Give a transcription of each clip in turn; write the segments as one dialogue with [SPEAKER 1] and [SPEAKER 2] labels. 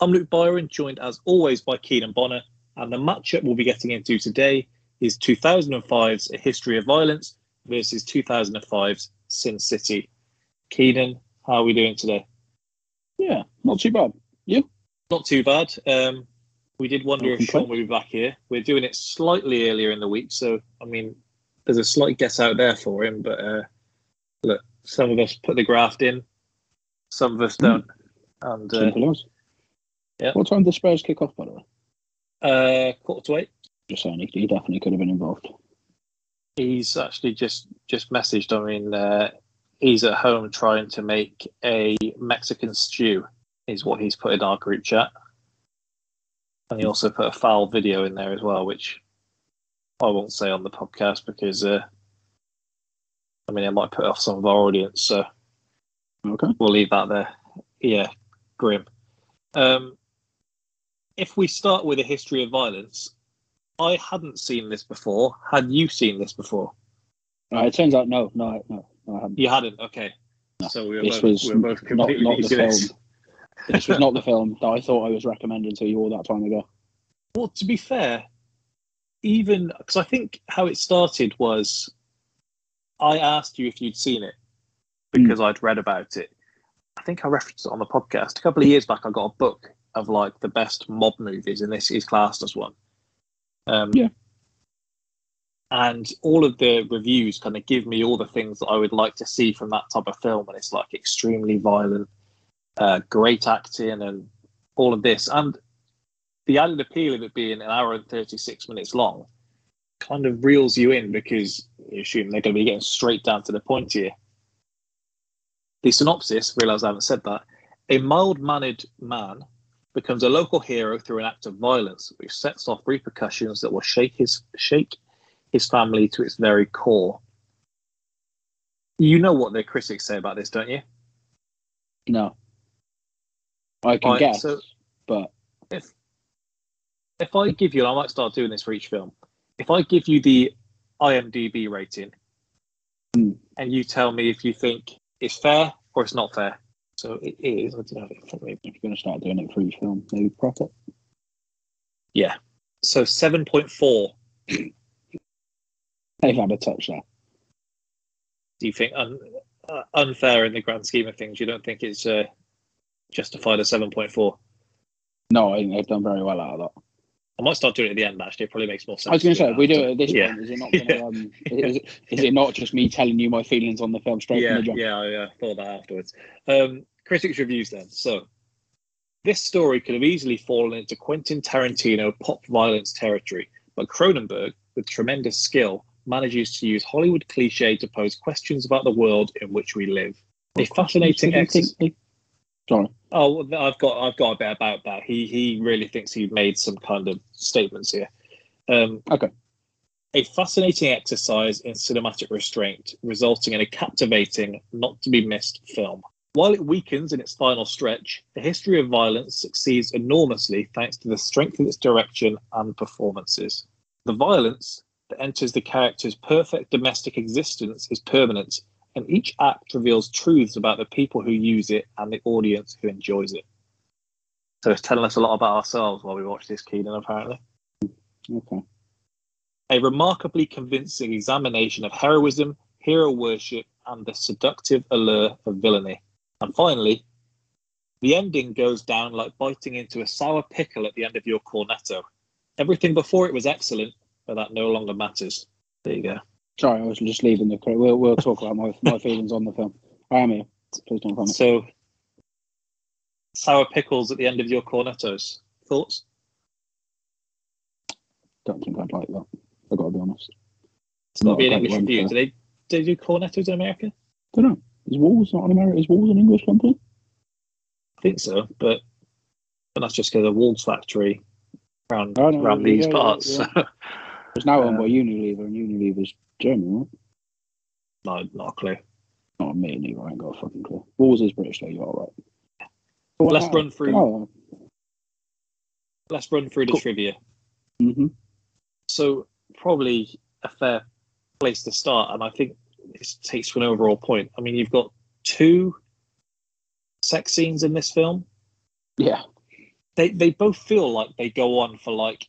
[SPEAKER 1] I'm Luke Byron, joined as always by Keenan Bonner, and the matchup we'll be getting into today is 2005's A History of Violence versus 2005's Sin City. Keenan, how are we doing today?
[SPEAKER 2] Yeah, not too bad. You?
[SPEAKER 1] Not too bad. Um, we did wonder if Sean would be back here. We're doing it slightly earlier in the week, so I mean, there's a slight guess out there for him. But uh, look, some of us put the graft in, some of us don't. And uh. Yeah.
[SPEAKER 2] What time did Spurs kick off, by the way?
[SPEAKER 1] uh, quarter to eight.
[SPEAKER 2] Just saying, he, he definitely could have been involved.
[SPEAKER 1] He's actually just just messaged. I mean, uh, he's at home trying to make a Mexican stew. Is what he's put in our group chat, and he also put a foul video in there as well, which I won't say on the podcast because uh, I mean it might put off some of our audience. So
[SPEAKER 2] Okay.
[SPEAKER 1] we'll leave that there. Yeah, grim. Um, if we start with a history of violence, I hadn't seen this before. Had you seen this before?
[SPEAKER 2] Uh, it turns out, no, no, no, no I haven't.
[SPEAKER 1] You hadn't. Okay.
[SPEAKER 2] No,
[SPEAKER 1] so we were
[SPEAKER 2] this
[SPEAKER 1] both,
[SPEAKER 2] was
[SPEAKER 1] we were both
[SPEAKER 2] not-
[SPEAKER 1] completely
[SPEAKER 2] not
[SPEAKER 1] new
[SPEAKER 2] the
[SPEAKER 1] this.
[SPEAKER 2] film. This was not the film that I thought I was recommending to you all that time ago.
[SPEAKER 1] Well, to be fair, even because I think how it started was I asked you if you'd seen it because I'd read about it. I think I referenced it on the podcast a couple of years back. I got a book of like the best mob movies, and this is classed as one. Um,
[SPEAKER 2] Yeah.
[SPEAKER 1] And all of the reviews kind of give me all the things that I would like to see from that type of film, and it's like extremely violent, uh, great acting, and all of this. And the added appeal of it being an hour and 36 minutes long kind of reels you in because you assume they're going to be getting straight down to the point here. The synopsis, realize I haven't said that, a mild mannered man becomes a local hero through an act of violence which sets off repercussions that will shake his shake his family to its very core. You know what the critics say about this, don't you?
[SPEAKER 2] No. I can
[SPEAKER 1] Right,
[SPEAKER 2] guess,
[SPEAKER 1] so-
[SPEAKER 2] but
[SPEAKER 1] if if I give you, I might start doing this for each film, if I give you the IMDb rating,
[SPEAKER 2] Hmm.
[SPEAKER 1] and you tell me if you think it's fair or it's not fair. So it is. I don't have it in front of me.
[SPEAKER 2] if you're going to start doing it for each film, maybe prop it.
[SPEAKER 1] Yeah. So seven point four.
[SPEAKER 2] They've had a touch there.
[SPEAKER 1] Do you think un, uh, unfair in the grand scheme of things? You don't think it's uh, justified at point four?
[SPEAKER 2] No, I think they've done very well out of that.
[SPEAKER 1] I might start doing it at the end. Actually, it probably makes more sense.
[SPEAKER 2] I was going to say, if we do it at this
[SPEAKER 1] Yeah.
[SPEAKER 2] point, is it not to? Um, is, it, is it not just me telling you my feelings on the film straight
[SPEAKER 1] yeah,
[SPEAKER 2] from the jump?
[SPEAKER 1] Yeah, I uh, thought that afterwards. Um, critics' reviews then. So, this story could have easily fallen into Quentin Tarantino pop violence territory, but Cronenberg, with tremendous skill, manages to use Hollywood cliche to pose questions about the world in which we live. A fascinating exercise.
[SPEAKER 2] Sorry.
[SPEAKER 1] Oh, I've got I've got a bit about that. He he really thinks he made some kind of statements here. Um,
[SPEAKER 2] Okay.
[SPEAKER 1] A fascinating exercise in cinematic restraint, resulting in a captivating, not to be missed film. While it weakens in its final stretch, the history of violence succeeds enormously thanks to the strength of its direction and performances. The violence that enters the character's perfect domestic existence is permanent, and each act reveals truths about the people who use it and the audience who enjoys it. So it's telling us a lot about ourselves while we watch this, Keenan, apparently.
[SPEAKER 2] Okay.
[SPEAKER 1] A remarkably convincing examination of heroism, hero worship, and the seductive allure of villainy. And finally, the ending goes down like biting into a sour pickle at the end of your cornetto. Everything before it was excellent, but that no longer matters. There you go.
[SPEAKER 2] Sorry, I was just leaving the. We'll, we'll talk about my, my feelings on the film. I am here. Please don't promise.
[SPEAKER 1] So, sour pickles at the end of your cornettos. Thoughts?
[SPEAKER 2] Don't think I'd like that. I've got to be honest.
[SPEAKER 1] It's not
[SPEAKER 2] Not
[SPEAKER 1] be an English review.
[SPEAKER 2] for-
[SPEAKER 1] Do they, do they do cornettos in America?
[SPEAKER 2] don't know. Is Walls not an American? Is Walls an English company?
[SPEAKER 1] I think so, but but that's just because a Walls factory around around
[SPEAKER 2] oh,
[SPEAKER 1] these
[SPEAKER 2] yeah,
[SPEAKER 1] parts.
[SPEAKER 2] yeah.
[SPEAKER 1] So,
[SPEAKER 2] It's now owned
[SPEAKER 1] uh,
[SPEAKER 2] by Unilever, and Unilever's German, right?
[SPEAKER 1] no, not a clue.
[SPEAKER 2] Not me neither. I ain't got a fucking clue. Walls is British, though. You are right. Well,
[SPEAKER 1] Let's run through.
[SPEAKER 2] Oh,
[SPEAKER 1] Let's run through the
[SPEAKER 2] Cool.
[SPEAKER 1] trivia.
[SPEAKER 2] hmm
[SPEAKER 1] So probably a fair place to start, and I think this takes to an overall point. I mean, you've got two sex scenes in this film.
[SPEAKER 2] Yeah.
[SPEAKER 1] They they both feel like they go on for like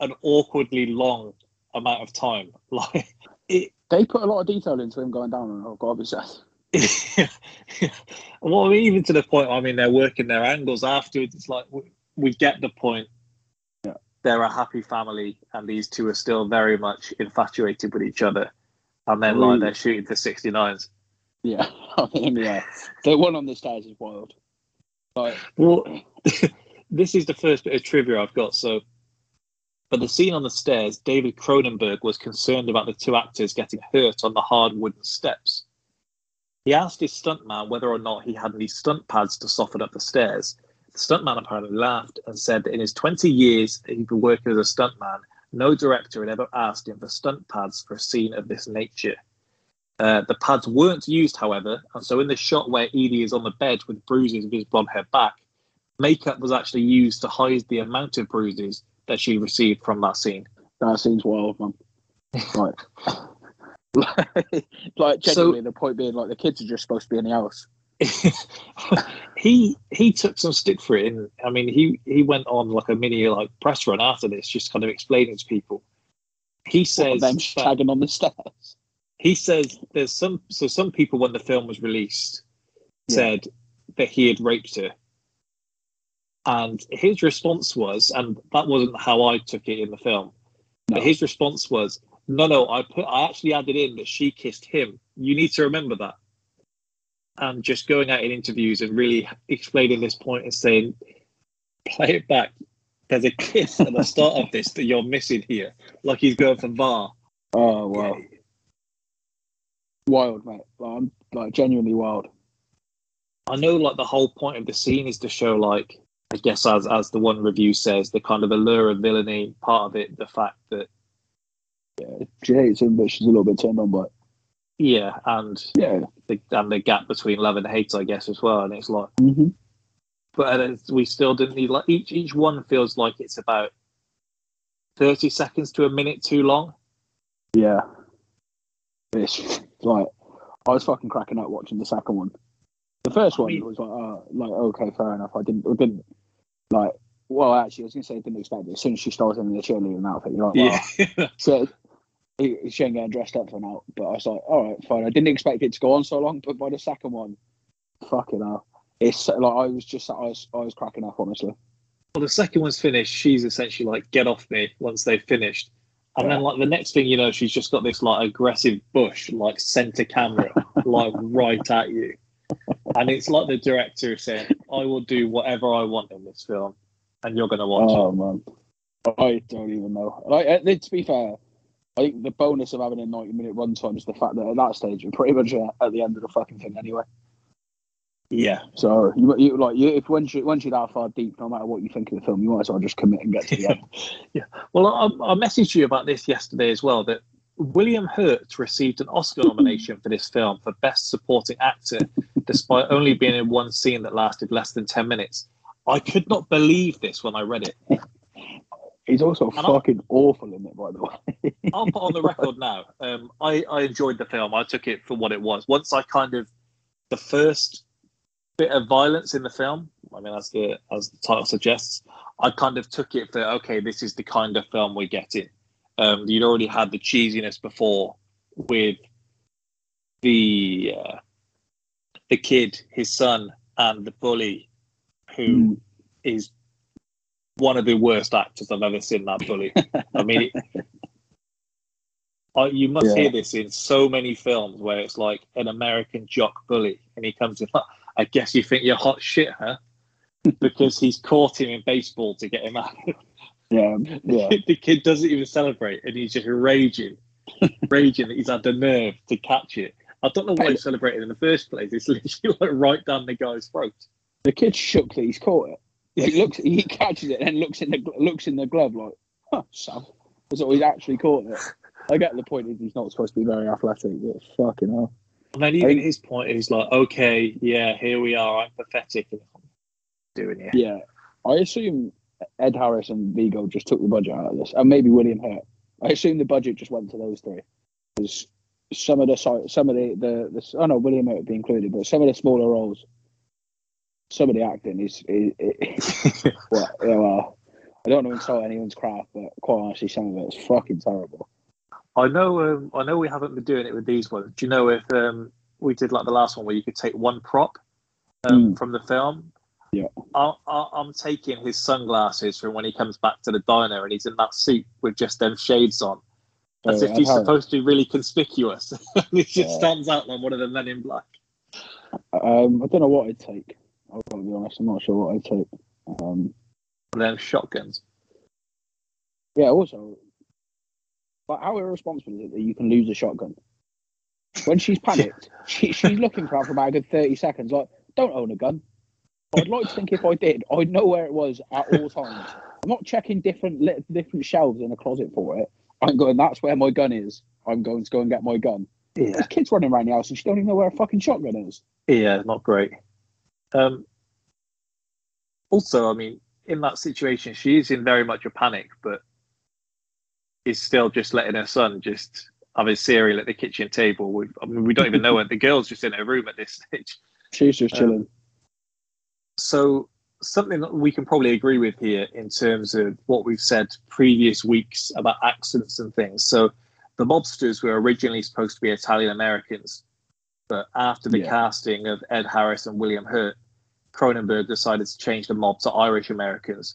[SPEAKER 1] an awkwardly long amount of time. Like it.
[SPEAKER 2] They put a lot of detail into him going down on a garbage set.
[SPEAKER 1] well, I mean, even to the point. I mean, they're working their angles afterwards. It's like we, we get the point.
[SPEAKER 2] Yeah.
[SPEAKER 1] They're a happy family, and these two are still very much infatuated with each other. And then,
[SPEAKER 2] Ooh.
[SPEAKER 1] like, they're shooting for 69s.
[SPEAKER 2] Yeah. I mean, yeah. The one on the stairs is wild. Like,
[SPEAKER 1] Well, this is the first bit of trivia I've got. So, for the scene on the stairs, David Cronenberg was concerned about the two actors getting hurt on the hard wooden steps. He asked his stuntman whether or not he had any stunt pads to soften up the stairs. The stuntman apparently laughed and said that in his 20 years he'd been working as a stuntman, no director had ever asked him for stunt pads for a scene of this nature. Uh, the pads weren't used, however, and so in the shot where Edie is on the bed with bruises of his blonde hair back, makeup was actually used to hide the amount of bruises that she received from that scene.
[SPEAKER 2] that seems wild, man. Like, like, like genuinely, the point being, like, the kids are just supposed to be in the house.
[SPEAKER 1] he he took some stick for it, and I mean he he went on like a mini like press run after this, just kind of explaining to people. He says
[SPEAKER 2] them shagging on the stairs.
[SPEAKER 1] he says there's some so some people when the film was released
[SPEAKER 2] Yeah.
[SPEAKER 1] said that he had raped her and his response was and that wasn't how i took it in the film
[SPEAKER 2] No.
[SPEAKER 1] but his response was no no i put i actually added in that she kissed him you need to remember that and just going out in interviews and really explaining this point and saying play it back there's a kiss at the start of this that you're missing here like he's going for var
[SPEAKER 2] Oh, wow. Wild, mate. Like, I'm, like, genuinely wild.
[SPEAKER 1] I know like the whole point of the scene is to show like I guess as as the one review says, the kind of allure of villainy, part of it, the fact that yeah,
[SPEAKER 2] She hates him, but she's a little bit turned on by it.
[SPEAKER 1] yeah, and
[SPEAKER 2] Yeah.
[SPEAKER 1] the and the gap between love and hate, I guess, as well. And it's like
[SPEAKER 2] hmm
[SPEAKER 1] but uh, we still didn't need like each each one feels like it's about thirty seconds to a minute too long.
[SPEAKER 2] Yeah. It's like, I was fucking cracking up watching the second one. The first
[SPEAKER 1] I
[SPEAKER 2] one
[SPEAKER 1] mean-
[SPEAKER 2] was like, oh, like, okay, fair enough. I didn't, I didn't, like, well, actually, I was going to say I didn't expect it. As soon as she started in the cheerleading outfit, you're like, wow.
[SPEAKER 1] Yeah.
[SPEAKER 2] So he- she ain't getting dressed up for now. But I was like, all right, fine. I didn't expect it to go on so long, but by the second one, fucking hell. It's like I was just I was I was cracking up honestly.
[SPEAKER 1] Well, the second one's finished. She's essentially like, "Get off me!" Once they've finished, and
[SPEAKER 2] Yeah.
[SPEAKER 1] then like the next thing you know, she's just got this like aggressive bush, like center camera, like right at you, and it's like the director saying, "I will do whatever I want in this film, and you're gonna watch it.
[SPEAKER 2] Oh man, I don't even know. Like uh, to be fair, I think the bonus of having a ninety minute runtime is the fact that at that stage you're pretty much uh, at the end of the fucking thing anyway.
[SPEAKER 1] Yeah,
[SPEAKER 2] So you, you like you, if once you once you're that far deep, no matter what you think of the film, you might as well just commit and get to the end. Yeah.
[SPEAKER 1] Well, I, I messaged you about this yesterday as well. That William Hurt received an Oscar nomination for this film for Best Supporting Actor, despite only being in one scene that lasted less than ten minutes. I could not believe this when I read it.
[SPEAKER 2] He's also
[SPEAKER 1] And
[SPEAKER 2] fucking awful in it, by the way.
[SPEAKER 1] I'll put on the record now. Um, I, I enjoyed the film. I took it for what it was. Once I kind of the first bit of violence in the film. I mean, as the as the title suggests, I kind of took it for okay. This is the kind of film we're getting. Um, you'd already had the cheesiness before with the uh, the kid, his son, and the bully, who
[SPEAKER 2] Mm.
[SPEAKER 1] is one of the worst actors I've ever seen. That bully. I mean, I, you must
[SPEAKER 2] Yeah.
[SPEAKER 1] hear this in so many films where it's like an American jock bully, and he comes in. I guess you think you're hot shit, huh? Because he's caught him in baseball to get him out.
[SPEAKER 2] Yeah, yeah.
[SPEAKER 1] the kid doesn't even celebrate, and he's just raging, raging that he's had the nerve to catch it. I don't know why he's celebrating in the first place. It's literally like right down the guy's throat.
[SPEAKER 2] The kid's shook that he's caught it. He looks, he catches it and looks in the looks in the glove like, huh. So he's actually caught it. I get the point is he's not supposed to be very athletic, but fucking hell.
[SPEAKER 1] And then even
[SPEAKER 2] I-
[SPEAKER 1] his point is like, okay, yeah, here we are. I'm pathetic. Doing it.
[SPEAKER 2] Yeah, I assume Ed Harris and Viggo just took the budget out of this, and maybe William Hurt. I assume the budget just went to those three because some of the some of the the, the oh no, William Hurt would be included, but some of the smaller roles, some of the acting is, is, is well, yeah, well, I don't want to insult anyone's craft, but quite honestly, some of it is fucking terrible.
[SPEAKER 1] I know. Um, I know we haven't been doing it with these ones. Do you know if um, we did like the last one where you could take one prop um, from the film?
[SPEAKER 2] Yeah.
[SPEAKER 1] I, I, I'm taking his sunglasses from when he comes back to the diner and he's in that suit with just them shades on, as if he's supposed to be really conspicuous. he just
[SPEAKER 2] Yeah.
[SPEAKER 1] stands out like one of the men in black.
[SPEAKER 2] Um, I don't know what I'd take. I've got to be honest, I'm not sure what I'd take. Um,
[SPEAKER 1] then shotguns.
[SPEAKER 2] Yeah, also, but how irresponsible is it that you can lose a shotgun? When she's panicked, she, she's looking for for about a good 30 seconds. Like, don't own a gun. I'd like to think if I did, I'd know where it was at all times. I'm not checking different different shelves in a closet for it. I'm going, that's where my gun is. I'm going to go and get my gun.
[SPEAKER 1] Yeah.
[SPEAKER 2] There's kids running around the house and she don't even know where a fucking shotgun is.
[SPEAKER 1] Yeah, not great. Um, also, I mean, in that situation, she is in very much a panic, but is still just letting her son just have his cereal at the kitchen table. We, I mean, we don't even know her. The girl's just in her room at this stage.
[SPEAKER 2] She's just
[SPEAKER 1] Um,
[SPEAKER 2] chilling.
[SPEAKER 1] So, something that we can probably agree with here in terms of what we've said previous weeks about accents and things. So, the mobsters were originally supposed to be Italian Americans, but after the
[SPEAKER 2] Yeah.
[SPEAKER 1] casting of Ed Harris and William Hurt, Cronenberg decided to change the mob to Irish Americans,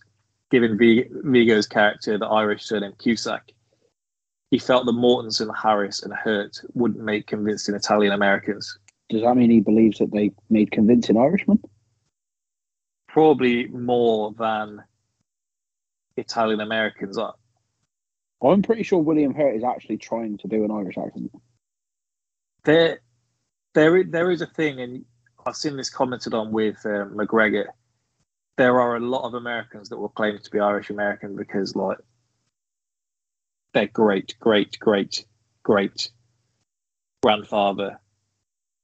[SPEAKER 1] giving v- Viggo's character the Irish surname Cusack. He felt that and Harris, and Hurt wouldn't make convincing Italian Americans.
[SPEAKER 2] Does that mean he believes that they made convincing Irishmen?
[SPEAKER 1] Probably more than Italian Americans are.
[SPEAKER 2] I'm pretty sure William Hurt is actually trying to do an Irish accent.
[SPEAKER 1] there there, there is a thing and i've seen this commented on with uh, mcgregor there are a lot of americans that will claim to be irish american because like their great great great great grandfather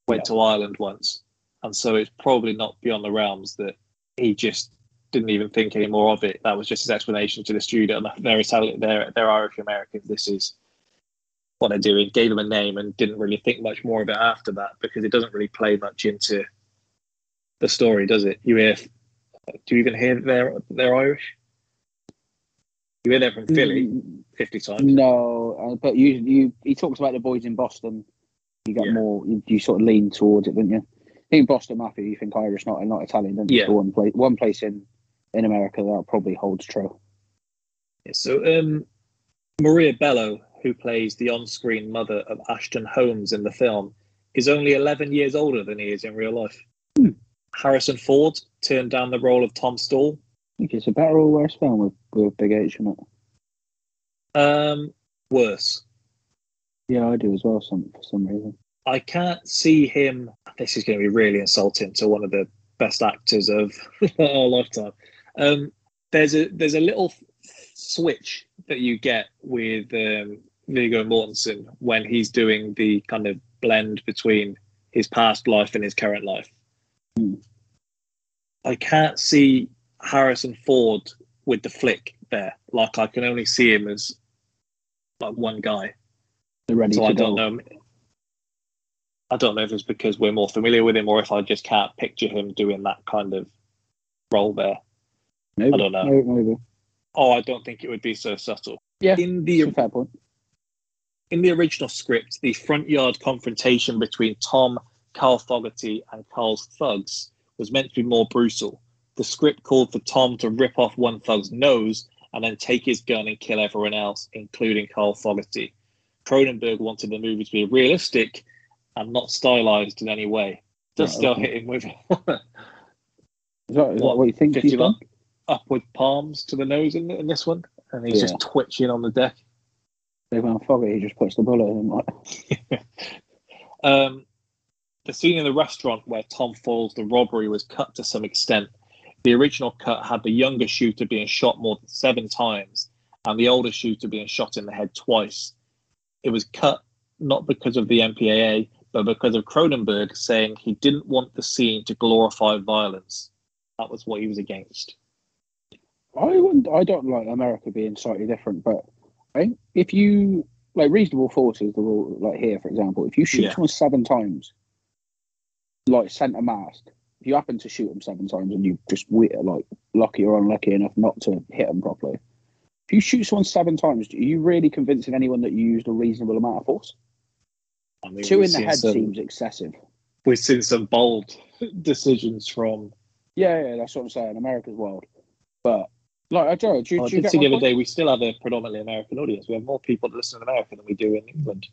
[SPEAKER 1] went to ireland once and so it's probably not beyond the realms that he just didn't even think any more of it that was just his explanation to the student they're italian they're, they're irish americans this is what they're doing, gave them a name, and didn't really think much more of it after that because it doesn't really play much into the story, does it? You hear, do you even hear they're they're Irish? You hear they're from Philly
[SPEAKER 2] Mm,
[SPEAKER 1] fifty times.
[SPEAKER 2] No, uh, but you you he talks about the boys in Boston. You get
[SPEAKER 1] Yeah.
[SPEAKER 2] more. You, you sort of lean towards it, don't you? I think Boston Mafia. You think Irish, not not Italian, don't?
[SPEAKER 1] Yeah.
[SPEAKER 2] One place, one place in in America that probably holds true.
[SPEAKER 1] Yeah, So, um, Maria Bello, who plays the on-screen mother of Ashton Holmes in the film, is only eleven years older than he is in real life.
[SPEAKER 2] Hmm.
[SPEAKER 1] Harrison Ford turned down the role of Tom Stall.
[SPEAKER 2] I think it's a better or worse film with, with Big H in it.
[SPEAKER 1] Um, worse.
[SPEAKER 2] Yeah, I do as well. Some for some reason.
[SPEAKER 1] I can't see him. This is going to be really insulting to one of the best actors of our lifetime. Um, there's a there's a little switch that you get with um, Viggo Mortensen when he's doing the kind of blend between his past life and his current life. I can't see Harrison Ford with the flick there. Like I can only see him as like one guy.
[SPEAKER 2] They're ready
[SPEAKER 1] So
[SPEAKER 2] to
[SPEAKER 1] I
[SPEAKER 2] go.
[SPEAKER 1] don't know. I don't know if it's because we're more familiar with him or if I just can't picture him doing that kind of role there.
[SPEAKER 2] Maybe.
[SPEAKER 1] I don't know.
[SPEAKER 2] Maybe. maybe.
[SPEAKER 1] Oh, I don't think it would be so subtle.
[SPEAKER 2] Yeah,
[SPEAKER 1] In
[SPEAKER 2] It's
[SPEAKER 1] the
[SPEAKER 2] a fair point.
[SPEAKER 1] in the original script, the front yard confrontation between Tom, Carl Fogarty, and Carl's thugs was meant to be more brutal. The script called for Tom to rip off one thug's nose and then take his gun and kill everyone else, including Carl Fogarty. Cronenberg wanted the movie to be realistic and not stylized in any way. Does
[SPEAKER 2] Right,
[SPEAKER 1] still
[SPEAKER 2] okay.
[SPEAKER 1] hit him with
[SPEAKER 2] Is that, is that
[SPEAKER 1] What,
[SPEAKER 2] what you think
[SPEAKER 1] 50
[SPEAKER 2] he's done?
[SPEAKER 1] upward palms to the nose in, in this one, and he's
[SPEAKER 2] Yeah.
[SPEAKER 1] just twitching on the deck.
[SPEAKER 2] Dave Van Fogger, he just puts the bullet in. Like,
[SPEAKER 1] Um, the scene in the restaurant where Tom falls the robbery was cut to some extent. the original cut had the younger shooter being shot more than seven times and the older shooter being shot in the head twice. It was cut not because of the MPAA, but because of Cronenberg saying he didn't want the scene to glorify violence. That was what he was against.
[SPEAKER 2] I wouldn't. I don't like America being slightly different, but I if you like reasonable force is the rule. Like here, for example, if you shoot
[SPEAKER 1] Yeah.
[SPEAKER 2] someone seven times, like centre mast, if you happen to shoot them seven times and you just like lucky or unlucky enough not to hit them properly, if you shoot someone seven times, are you really convincing anyone that you used a reasonable amount of force?
[SPEAKER 1] I mean,
[SPEAKER 2] Two in the head
[SPEAKER 1] some-
[SPEAKER 2] seems excessive.
[SPEAKER 1] We've seen some bold decisions from.
[SPEAKER 2] Yeah, yeah, that's what I'm saying. America's wild, but like I don't. Do, you-
[SPEAKER 1] I
[SPEAKER 2] do you
[SPEAKER 1] did see the other day we still have a predominantly American audience. We have more people that listen in America than we do in England.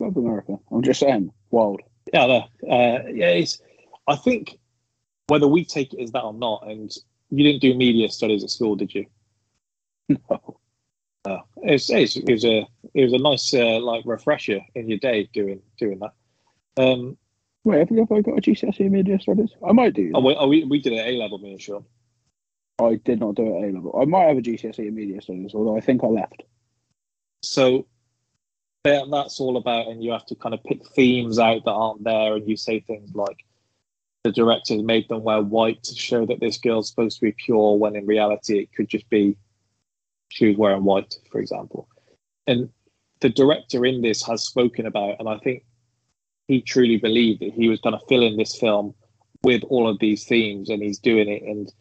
[SPEAKER 2] Love America. I'm just saying, wild.
[SPEAKER 1] Yeah, no, uh, yeah. It's, I think whether we take it as that or not, and you didn't do media studies at school, did you?
[SPEAKER 2] No.
[SPEAKER 1] Uh, it's, it's, it was a it was a nice uh, like refresher in your day doing doing that. Um,
[SPEAKER 2] Wait, have you ever got a GCSE in media studies? I might do.
[SPEAKER 1] oh, we, oh, we, we did it A level, me and Sean.
[SPEAKER 2] I did not do it A level. I might have a GCSE in media studies, although I think I left.
[SPEAKER 1] So that, that's all about, and you have to kind of pick themes out that aren't there, and you say things like the directors made them wear white to show that this girl's supposed to be pure, when in reality it could just be she was wearing white, for example. And the director in this has spoken about, and I think he truly believed that he was going to fill in this film with all of these themes, and he's doing it, and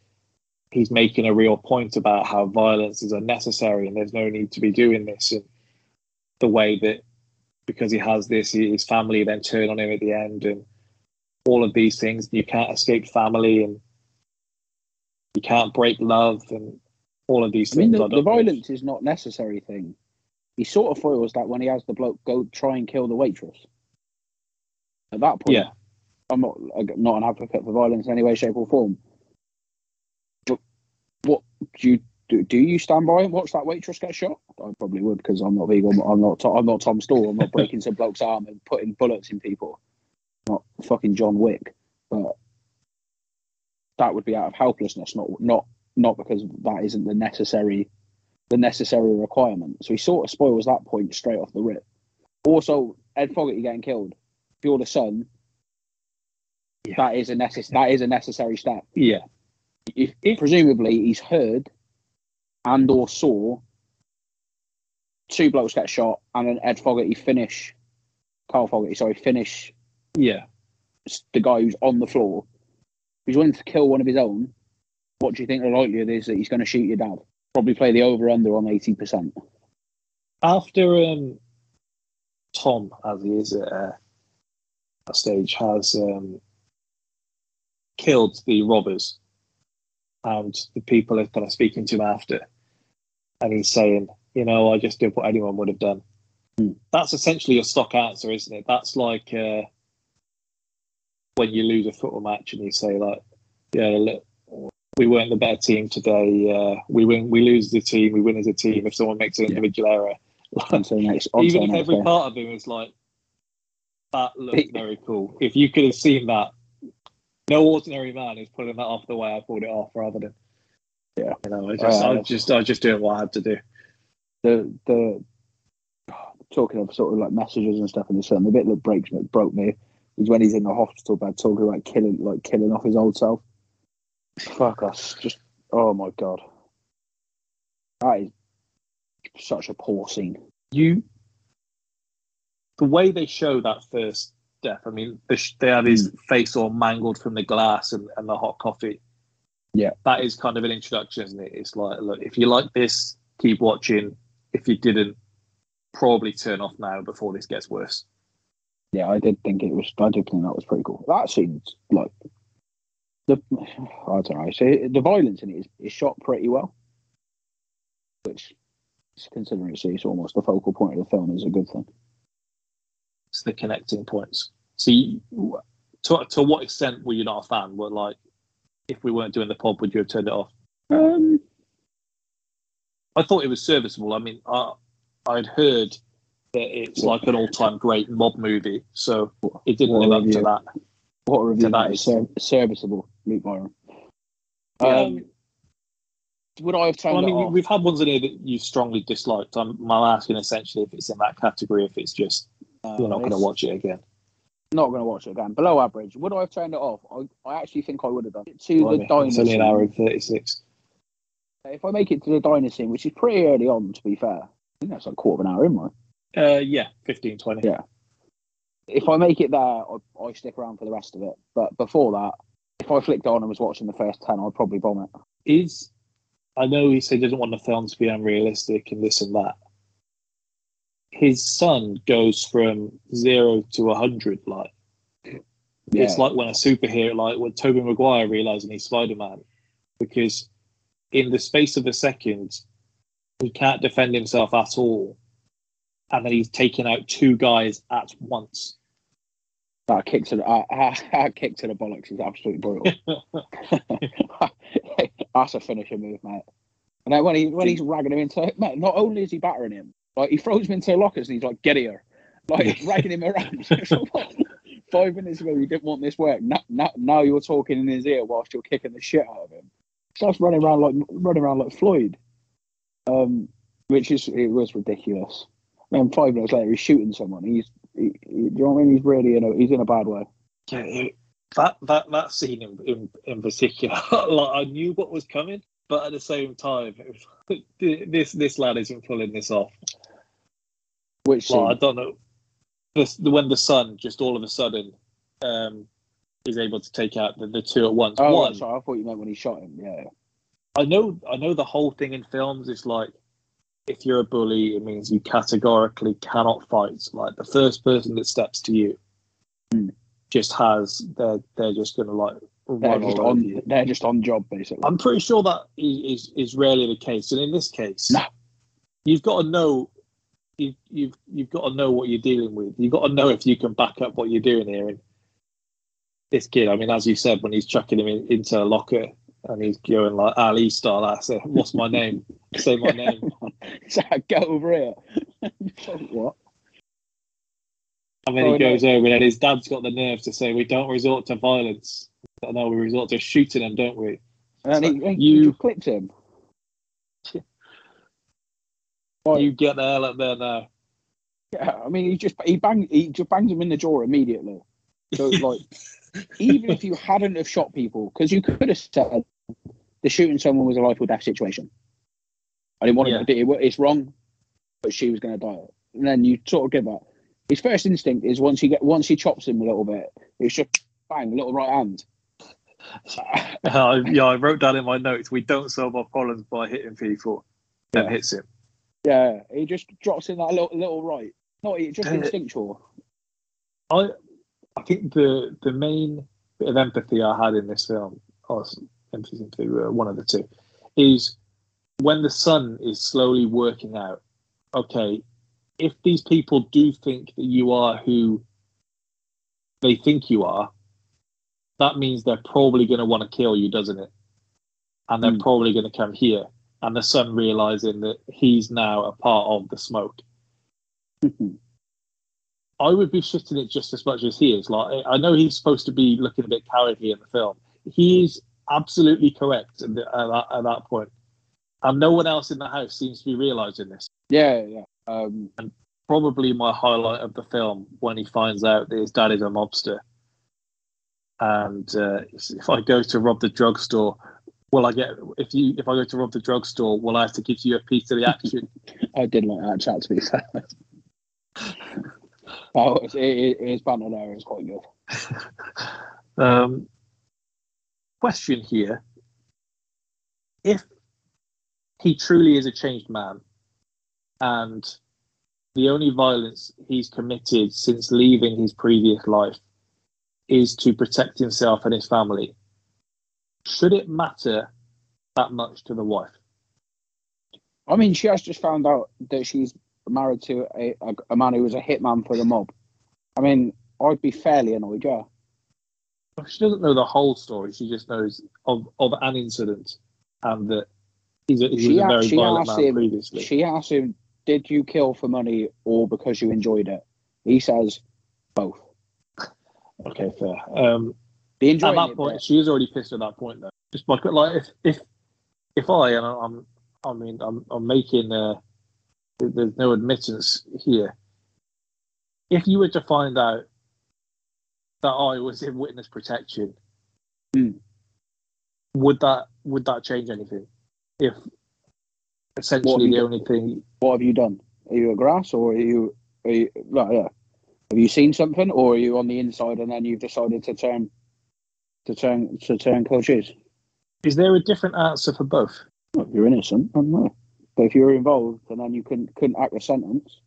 [SPEAKER 1] he's making a real point about how violence is unnecessary, and there's no need to be doing this, and the way that because he has this, his family then turn on him at the end, and all of these things. You can't escape family, and you can't break love, and all of these
[SPEAKER 2] I mean, the, the
[SPEAKER 1] don't know if-
[SPEAKER 2] violence is not necessary thing. He sort of foils that when he has the bloke go try and kill the waitress. At that point,
[SPEAKER 1] Yeah.
[SPEAKER 2] I'm not I'm not an advocate for violence in any way, shape, or form. But what do you do? Do you stand by and watch that waitress get shot? I probably would because I'm not vegan. I'm not. I'm not Tom Stall. I'm not breaking some bloke's arm and putting bullets in people. I'm not fucking John Wick, but that would be out of helplessness, not not not because that isn't the necessary the necessary requirement. So he sort of spoils that point straight off the rip. Also, Ed Fogarty getting killed. If you're the son,
[SPEAKER 1] Yeah.
[SPEAKER 2] that is a necess- that is a necessary step.
[SPEAKER 1] Yeah,
[SPEAKER 2] If, presumably he's heard and or saw two blokes get shot and then Ed Fogarty finish Carl Fogarty, sorry, finish
[SPEAKER 1] yeah.
[SPEAKER 2] the guy who's on the floor. He's willing to kill one of his own, what do you think the likelihood is that he's going to shoot your dad? Probably play the over under on eighty percent.
[SPEAKER 1] After um, Tom, as he is at uh, that stage, has um, killed the robbers, and the people are kind of speaking to him after, and he's saying, "You know, I just did what anyone would have done."
[SPEAKER 2] Hmm.
[SPEAKER 1] That's essentially your stock answer, isn't it? That's like uh, when you lose a football match and you say, "Like, yeah, look, we weren't the better team today. Uh, we win, we lose the team, we win as a team. If someone makes an
[SPEAKER 2] Yeah.
[SPEAKER 1] individual error."
[SPEAKER 2] On next.
[SPEAKER 1] Even if every part of him is like that looked very cool. If you could have seen that, no ordinary man is pulling that off the way I pulled it off, rather than
[SPEAKER 2] Yeah.
[SPEAKER 1] you know, I just,
[SPEAKER 2] Uh,
[SPEAKER 1] I just, I just doing what I had to do.
[SPEAKER 2] the the talking of sort of like messages and stuff in this film, the bit that breaks me, broke me is when he's in the hospital bed talking about killing like killing off his old self. Fuck us, just oh my god, that is such a poor scene.
[SPEAKER 1] You, the way they show that first death. I mean, the they have his hmm. face all mangled from the glass and, and the hot coffee.
[SPEAKER 2] Yeah.
[SPEAKER 1] that is kind of an introduction, isn't it? It's like, look, if you like this, keep watching. If you didn't, probably turn off now before this gets worse.
[SPEAKER 2] Yeah, I did think it was. I did think that was pretty cool. That seems like the. I don't know. So the violence in it is, is shot pretty well, which, considering it's, it's almost the focal point of the film, is a good thing.
[SPEAKER 1] It's the connecting points. So, you, to to what extent were you not a fan? Were like, if we weren't doing the pod, would you have turned it off?
[SPEAKER 2] Um,
[SPEAKER 1] I thought it was serviceable. I mean, I, I'd heard that it's like an all-time great mob movie, so it didn't live up to that.
[SPEAKER 2] what a review
[SPEAKER 1] that is
[SPEAKER 2] serviceable, Luke Byron. Um, would I have turned
[SPEAKER 1] Well, I mean,
[SPEAKER 2] off?
[SPEAKER 1] we've had ones in here that you strongly disliked. I'm, I'm asking essentially if it's in that category, if it's just you're not going to watch it again.
[SPEAKER 2] Not going to watch it again. Below average. Would I have turned it off? I, I actually think I would have done. It. To the
[SPEAKER 1] Blimey,
[SPEAKER 2] diner
[SPEAKER 1] it's only an hour and 36.
[SPEAKER 2] If I make it to the scene, which is pretty early on, to be fair, I think that's like a quarter of an hour in, right?
[SPEAKER 1] Uh, yeah, 15, 20.
[SPEAKER 2] Yeah. If I make it there, I, I stick around for the rest of it. But before that, if I flicked on and was watching the first 10, I'd probably bomb it.
[SPEAKER 1] Is I know he said he doesn't want the film to be unrealistic and this and that. His son goes from zero to a hundred. Like it's like when a superhero, like when Tobey Maguire realizing he's Spider Man, because in the space of a second, he can't defend himself at all, and then he's taking out two guys at once.
[SPEAKER 2] That kick to the uh, that kick to the bollocks is absolutely brutal. That's a finishing move, mate. And then when he when he's ragging him into mate, not only is he battering him, like he throws him into the lockers and he's like, "Get here!" Like ragging him around. Five minutes ago, you didn't want this work. Now, now, now you're talking in his ear whilst you're kicking the shit out of him. Starts running around like running around like Floyd, um, which is it was ridiculous. And then five minutes later, he's shooting someone. He's, he, he, do you know what I mean? He's really in a he's in a bad way.
[SPEAKER 1] Yeah, it- that that that scene in in, in particular, like I knew what was coming, but at the same time, was this this lad isn't pulling this off.
[SPEAKER 2] Which
[SPEAKER 1] Like, I don't know. This when the son just all of a sudden um is able to take out the, the two at once.
[SPEAKER 2] Oh,
[SPEAKER 1] One,
[SPEAKER 2] sorry, I thought you meant when he shot him. Yeah,
[SPEAKER 1] I know I know the whole thing in films is like if you're a bully, it means you categorically cannot fight. Like the first person that steps to you
[SPEAKER 2] Hmm.
[SPEAKER 1] just has they're they're just gonna like
[SPEAKER 2] they're just on.
[SPEAKER 1] you.
[SPEAKER 2] They're just on job basically.
[SPEAKER 1] I'm pretty sure that is, is is rarely the case, and in this case,
[SPEAKER 2] No.
[SPEAKER 1] you've got to know you, you've you've got to know what you're dealing with. You've got to know if you can back up what you're doing here. And this kid, I mean, as you said, when he's chucking him in, into a locker and he's going like Ali style, I say, "What's my name? Say my name."
[SPEAKER 2] so get over here. what?
[SPEAKER 1] And then
[SPEAKER 2] Oh,
[SPEAKER 1] he
[SPEAKER 2] no.
[SPEAKER 1] goes over, and then his dad's got the nerve to say, "We don't resort to violence. No, we resort to shooting them, don't we?"
[SPEAKER 2] And he,
[SPEAKER 1] So
[SPEAKER 2] he,
[SPEAKER 1] you-
[SPEAKER 2] clipped him.
[SPEAKER 1] You get the hell up there now.
[SPEAKER 2] Yeah, I mean, he just he banged he just bangs him in the jaw immediately. So like, even if you hadn't have shot people, because you could have said the shooting someone was a life or death situation. I didn't want
[SPEAKER 1] Yeah.
[SPEAKER 2] to do it. It's wrong, but she was going to die. And then you sort of give up. His first instinct is once he get once he chops him a little bit, it's just bang, a little right hand.
[SPEAKER 1] Uh, yeah, I wrote down in my notes, we don't solve our problems by hitting people. Then
[SPEAKER 2] Yeah.
[SPEAKER 1] hits him.
[SPEAKER 2] Yeah, he just drops in that little little right. Not it's just
[SPEAKER 1] Uh,
[SPEAKER 2] instinctual.
[SPEAKER 1] I I think the the main bit of empathy I had in this film, or s- empathy, sympathy, uh, one of the two, is when the son is slowly working out. Okay, if these people do think that you are who they think you are, that means they're probably going to want to kill you, doesn't it? And they're
[SPEAKER 2] Hmm.
[SPEAKER 1] probably going to come here. And the son realizing that he's now a part of the smoke. I would be shitting it just as much as he is. Like I know he's supposed to be looking a bit cowardly in the film. He is absolutely correct at, the, at, that, at that point, and no one else in the house seems to be realizing this.
[SPEAKER 2] yeah, yeah. Um,
[SPEAKER 1] Probably my highlight of the film when he finds out that his dad is a mobster, and uh, if I go to rob the drugstore, will I get if you if I go to rob the drugstore, will I have to give you a piece of the action?
[SPEAKER 2] I did like that chat to be fair. oh, it's, it, it, his banter It's quite good.
[SPEAKER 1] Um, question here: If he truly is a changed man, and the only violence he's committed since leaving his previous life is to protect himself and his family, should it matter that much to the wife?
[SPEAKER 2] I mean, she has just found out that she's married to a, a, a man who was a hitman for the mob. I mean, I'd be fairly annoyed, yeah.
[SPEAKER 1] She doesn't know the whole story. She just knows of, of an incident and that he's a, he
[SPEAKER 2] She
[SPEAKER 1] was a very violent
[SPEAKER 2] asked
[SPEAKER 1] man
[SPEAKER 2] him-
[SPEAKER 1] previously.
[SPEAKER 2] She asked him, Did you kill for money or because you enjoyed it? He says, Both.
[SPEAKER 1] Okay, fair. Um,
[SPEAKER 2] The
[SPEAKER 1] at that point,
[SPEAKER 2] bit-
[SPEAKER 1] she is already pissed at that point, though. just like like if if if I and I'm I mean I'm I'm making uh there's no admittance here. If you were to find out that I was in witness protection,
[SPEAKER 2] Hmm.
[SPEAKER 1] would that would that change anything? If essentially the
[SPEAKER 2] you
[SPEAKER 1] only thing
[SPEAKER 2] What have you done? Are you a grass or are you? Are you like, yeah. Have you seen something, or are you on the inside and then you've decided to turn to turn to turn coaches?
[SPEAKER 1] is there a different answer for both?
[SPEAKER 2] Well, you're innocent, I don't know. But if you're involved and then you couldn't couldn't act a sentence,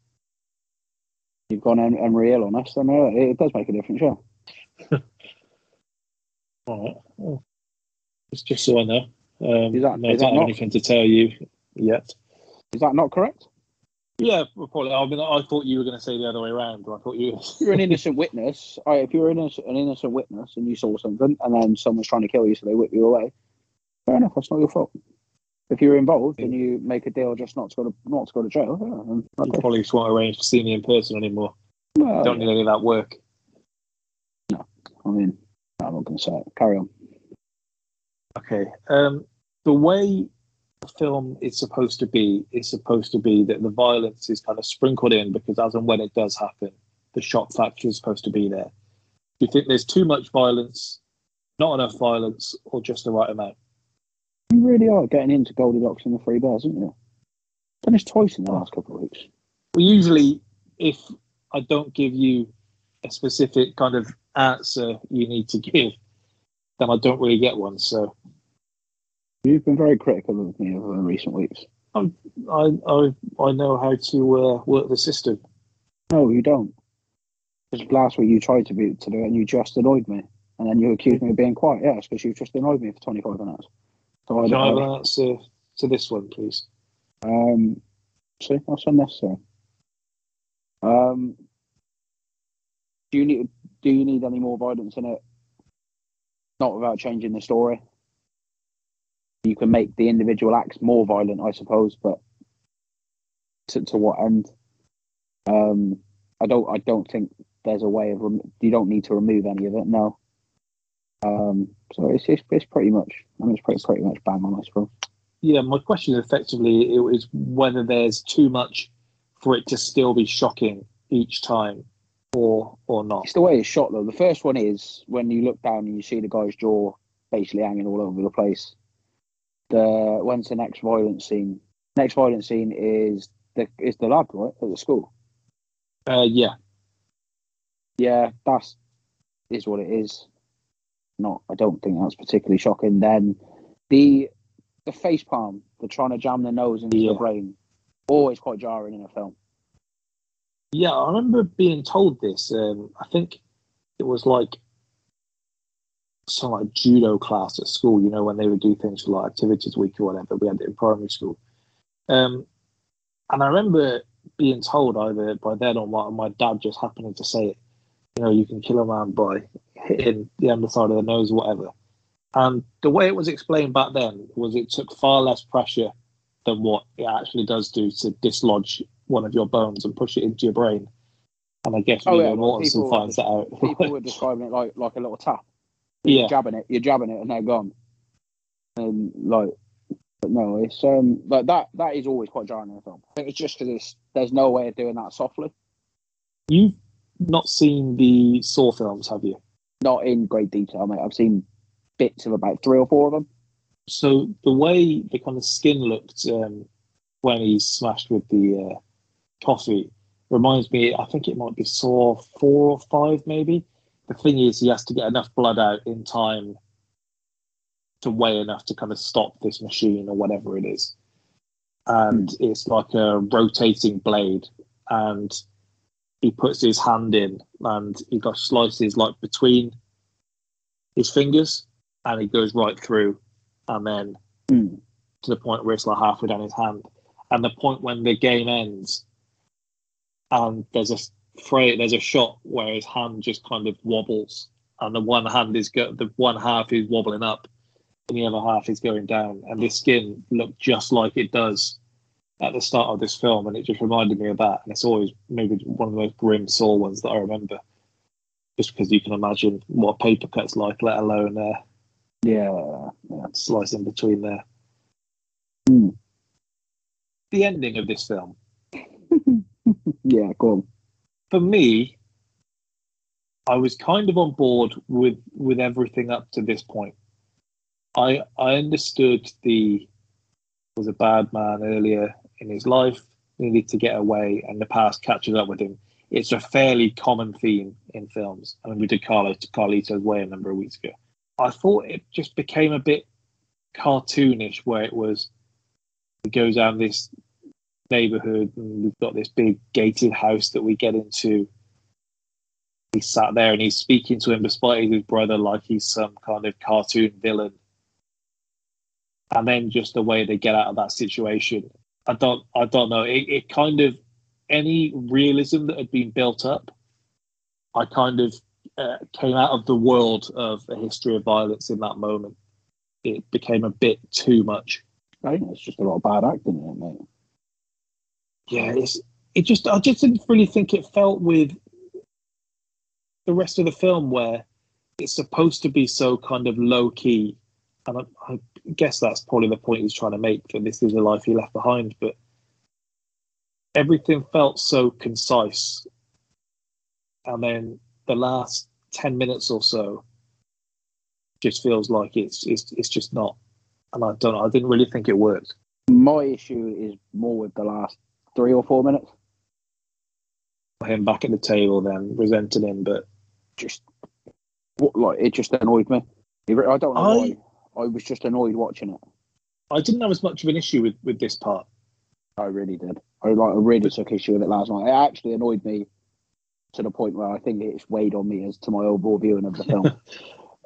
[SPEAKER 2] you've gone and, and real on us, then uh, it, it does make a difference. Yeah.
[SPEAKER 1] All right. It's just so I know. Um,
[SPEAKER 2] Is that-
[SPEAKER 1] I
[SPEAKER 2] is
[SPEAKER 1] don't
[SPEAKER 2] that
[SPEAKER 1] have
[SPEAKER 2] not-
[SPEAKER 1] anything to tell you yet.
[SPEAKER 2] Is that not correct?
[SPEAKER 1] Yeah, probably. I mean, I thought you were going to say the other way around. I thought you.
[SPEAKER 2] If you're an innocent witness. I, if you're an innocent, an innocent witness and you saw something, and then someone's trying to kill you, so they whip you away. Fair enough. That's not your fault. If you're involved and you make a deal just not to go to not to go to jail, yeah,
[SPEAKER 1] You probably just won't arrange to see me in person anymore.
[SPEAKER 2] Well,
[SPEAKER 1] Don't need any of that work.
[SPEAKER 2] I mean, I'm not going to say it. Carry on.
[SPEAKER 1] Okay. Um, the way the film is supposed to be is supposed to be that the violence is kind of sprinkled in because as and when it does happen, the shock factor is supposed to be there. Do you think there's too much violence, not enough violence, or just the right amount?
[SPEAKER 2] You really are getting into Goldilocks and the Three Bears, aren't you? Done this twice in the last couple of weeks.
[SPEAKER 1] Well, usually, if I don't give you a specific kind of answer you need to give, then I don't really get one. So
[SPEAKER 2] You've been very critical of me over the recent weeks.
[SPEAKER 1] I I I know how to uh, work the system.
[SPEAKER 2] No, you don't. Because last week you tried to be to do it and you just annoyed me, and then you accused me of being quiet. Yes, because you just annoyed me for 25 minutes. So I,
[SPEAKER 1] Can I have an answer to this one, please?
[SPEAKER 2] um, see, that's unnecessary. Um, do you need do you need any more violence in it? Not without changing the story. You can make the individual acts more violent, I suppose, but to, to what end? Um, I don't. I don't think there's a way of. Rem- you don't need to remove any of it. No. Um, so it's, it's it's pretty much. I mean, it's pretty pretty much bang on, I suppose.
[SPEAKER 1] Yeah, my question effectively is whether there's too much for it to still be shocking each time, or or not.
[SPEAKER 2] It's the way it's shot though. The first one is when you look down and you see the guy's jaw basically hanging all over the place. The when's the next violent scene? Next violent scene is the is the lab right at the school.
[SPEAKER 1] Uh, yeah,
[SPEAKER 2] Yeah, that's is what it is. Not, I don't think that's particularly shocking. Then the the face palm, the trying to jam the nose into
[SPEAKER 1] Yeah.
[SPEAKER 2] the brain, always quite jarring in a film.
[SPEAKER 1] Yeah. I remember being told this. Um, I think it was like some like judo class at school. You know, when they would do things for like activities week or whatever. We had it in primary school. Um, and I remember being told either by then or my, my dad just happening to say it. You know, you can kill a man by hitting the underside of the nose or whatever. And the way it was explained back then was it took far less pressure than what it actually does do to dislodge one of your bones and push it into your brain. And I guess
[SPEAKER 2] Oh, yeah,
[SPEAKER 1] Mortensen
[SPEAKER 2] people-
[SPEAKER 1] finds that out.
[SPEAKER 2] People were describing it like like a little tap.
[SPEAKER 1] Yeah.
[SPEAKER 2] You're jabbing it, you're jabbing it, and they're gone. And like, but no, it's um like that. That is always quite jarring in a film. I think it's just because it's there's no way of doing that softly.
[SPEAKER 1] You've not seen the Saw films, have you?
[SPEAKER 2] Not in great detail, mate. I've seen bits of about three or four of them.
[SPEAKER 1] So the way the kind of skin looked um, when he's smashed with the uh, coffee reminds me. I think it might be Saw four or five, maybe. The thing is, he has to get enough blood out in time to weigh enough to kind of stop this machine or whatever it is. And it's like a rotating blade, and he puts his hand in, and he got slices like between his fingers, and he goes right through, and then
[SPEAKER 2] Hmm.
[SPEAKER 1] to the point where it's like halfway down his hand. And the point when the game ends, and there's a there's a shot where his hand just kind of wobbles, and the one hand is go- the one half is wobbling up, and the other half is going down, and the skin looked just like it does at the start of this film, and it just reminded me of that. And it's always maybe one of the most grim Saw ones that I remember, just because you can imagine what paper cuts like, let alone uh,
[SPEAKER 2] Yeah,
[SPEAKER 1] yeah, slice in between there.
[SPEAKER 2] Hmm.
[SPEAKER 1] The ending of this film,
[SPEAKER 2] Yeah, go on.
[SPEAKER 1] for me, I was kind of on board with with everything up to this point. I I understood the was a bad man earlier in his life, needed to get away, and the past catches up with him. It's a fairly common theme in films. I mean, we did Carlo Carlito's Way a number of weeks ago. I thought it just became a bit cartoonish, where it was he goes down this neighborhood and we've got this big gated house that we get into. He sat there and he's speaking to him despite his brother like he's some kind of cartoon villain. And then just the way they get out of that situation. I don't I don't know. It, it kind of any realism that had been built up, I kind of uh, came out of the world of a history of violence in that moment. It became a bit too much.
[SPEAKER 2] I think it's just a lot of bad acting in it, mate.
[SPEAKER 1] Yeah, it's it just I just didn't really think it felt with the rest of the film where it's supposed to be so kind of low key, and I, I guess that's probably the point he's trying to make that this is a life he left behind, but everything felt so concise, and then the last ten minutes or so just feels like it's it's it's just not, and I don't know, I didn't really think it worked.
[SPEAKER 2] My issue is more with the last three or four minutes.
[SPEAKER 1] Him back at the table, then resenting him, but
[SPEAKER 2] Just what, like it just annoyed me. I don't know
[SPEAKER 1] I-
[SPEAKER 2] why. I was just annoyed watching it.
[SPEAKER 1] I didn't have as much of an issue with, with this part.
[SPEAKER 2] I really did. I like I really took issue with it last night. It actually annoyed me to the point where I think it's weighed on me as to my overall viewing of the film.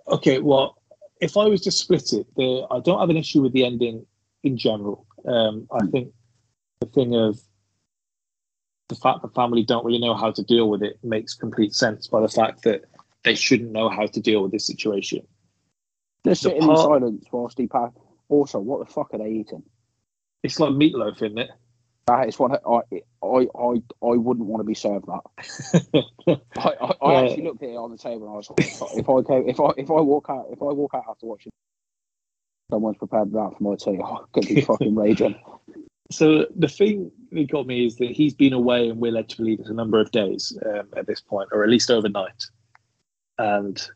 [SPEAKER 1] Okay, well, if I was to split it, the, I don't have an issue with the ending in general. Um, I think the thing of the fact the family don't really know how to deal with it makes complete sense by the fact that they shouldn't know how to deal with this situation.
[SPEAKER 2] Just
[SPEAKER 1] The
[SPEAKER 2] sitting
[SPEAKER 1] part-
[SPEAKER 2] in silence whilst he packed. Also, what the fuck are they eating?
[SPEAKER 1] It's like meatloaf, isn't it?
[SPEAKER 2] That is what I I I I wouldn't want to be served that. I, I, I
[SPEAKER 1] Yeah.
[SPEAKER 2] actually looked at it on the table and I was like, if I go, if I if I walk out if I walk out after watching, someone's prepared that for my tea. Oh, I could be fucking raging.
[SPEAKER 1] So the thing got me is that he's been away and we're led to believe it's a number of days um, at this point, or at least overnight, and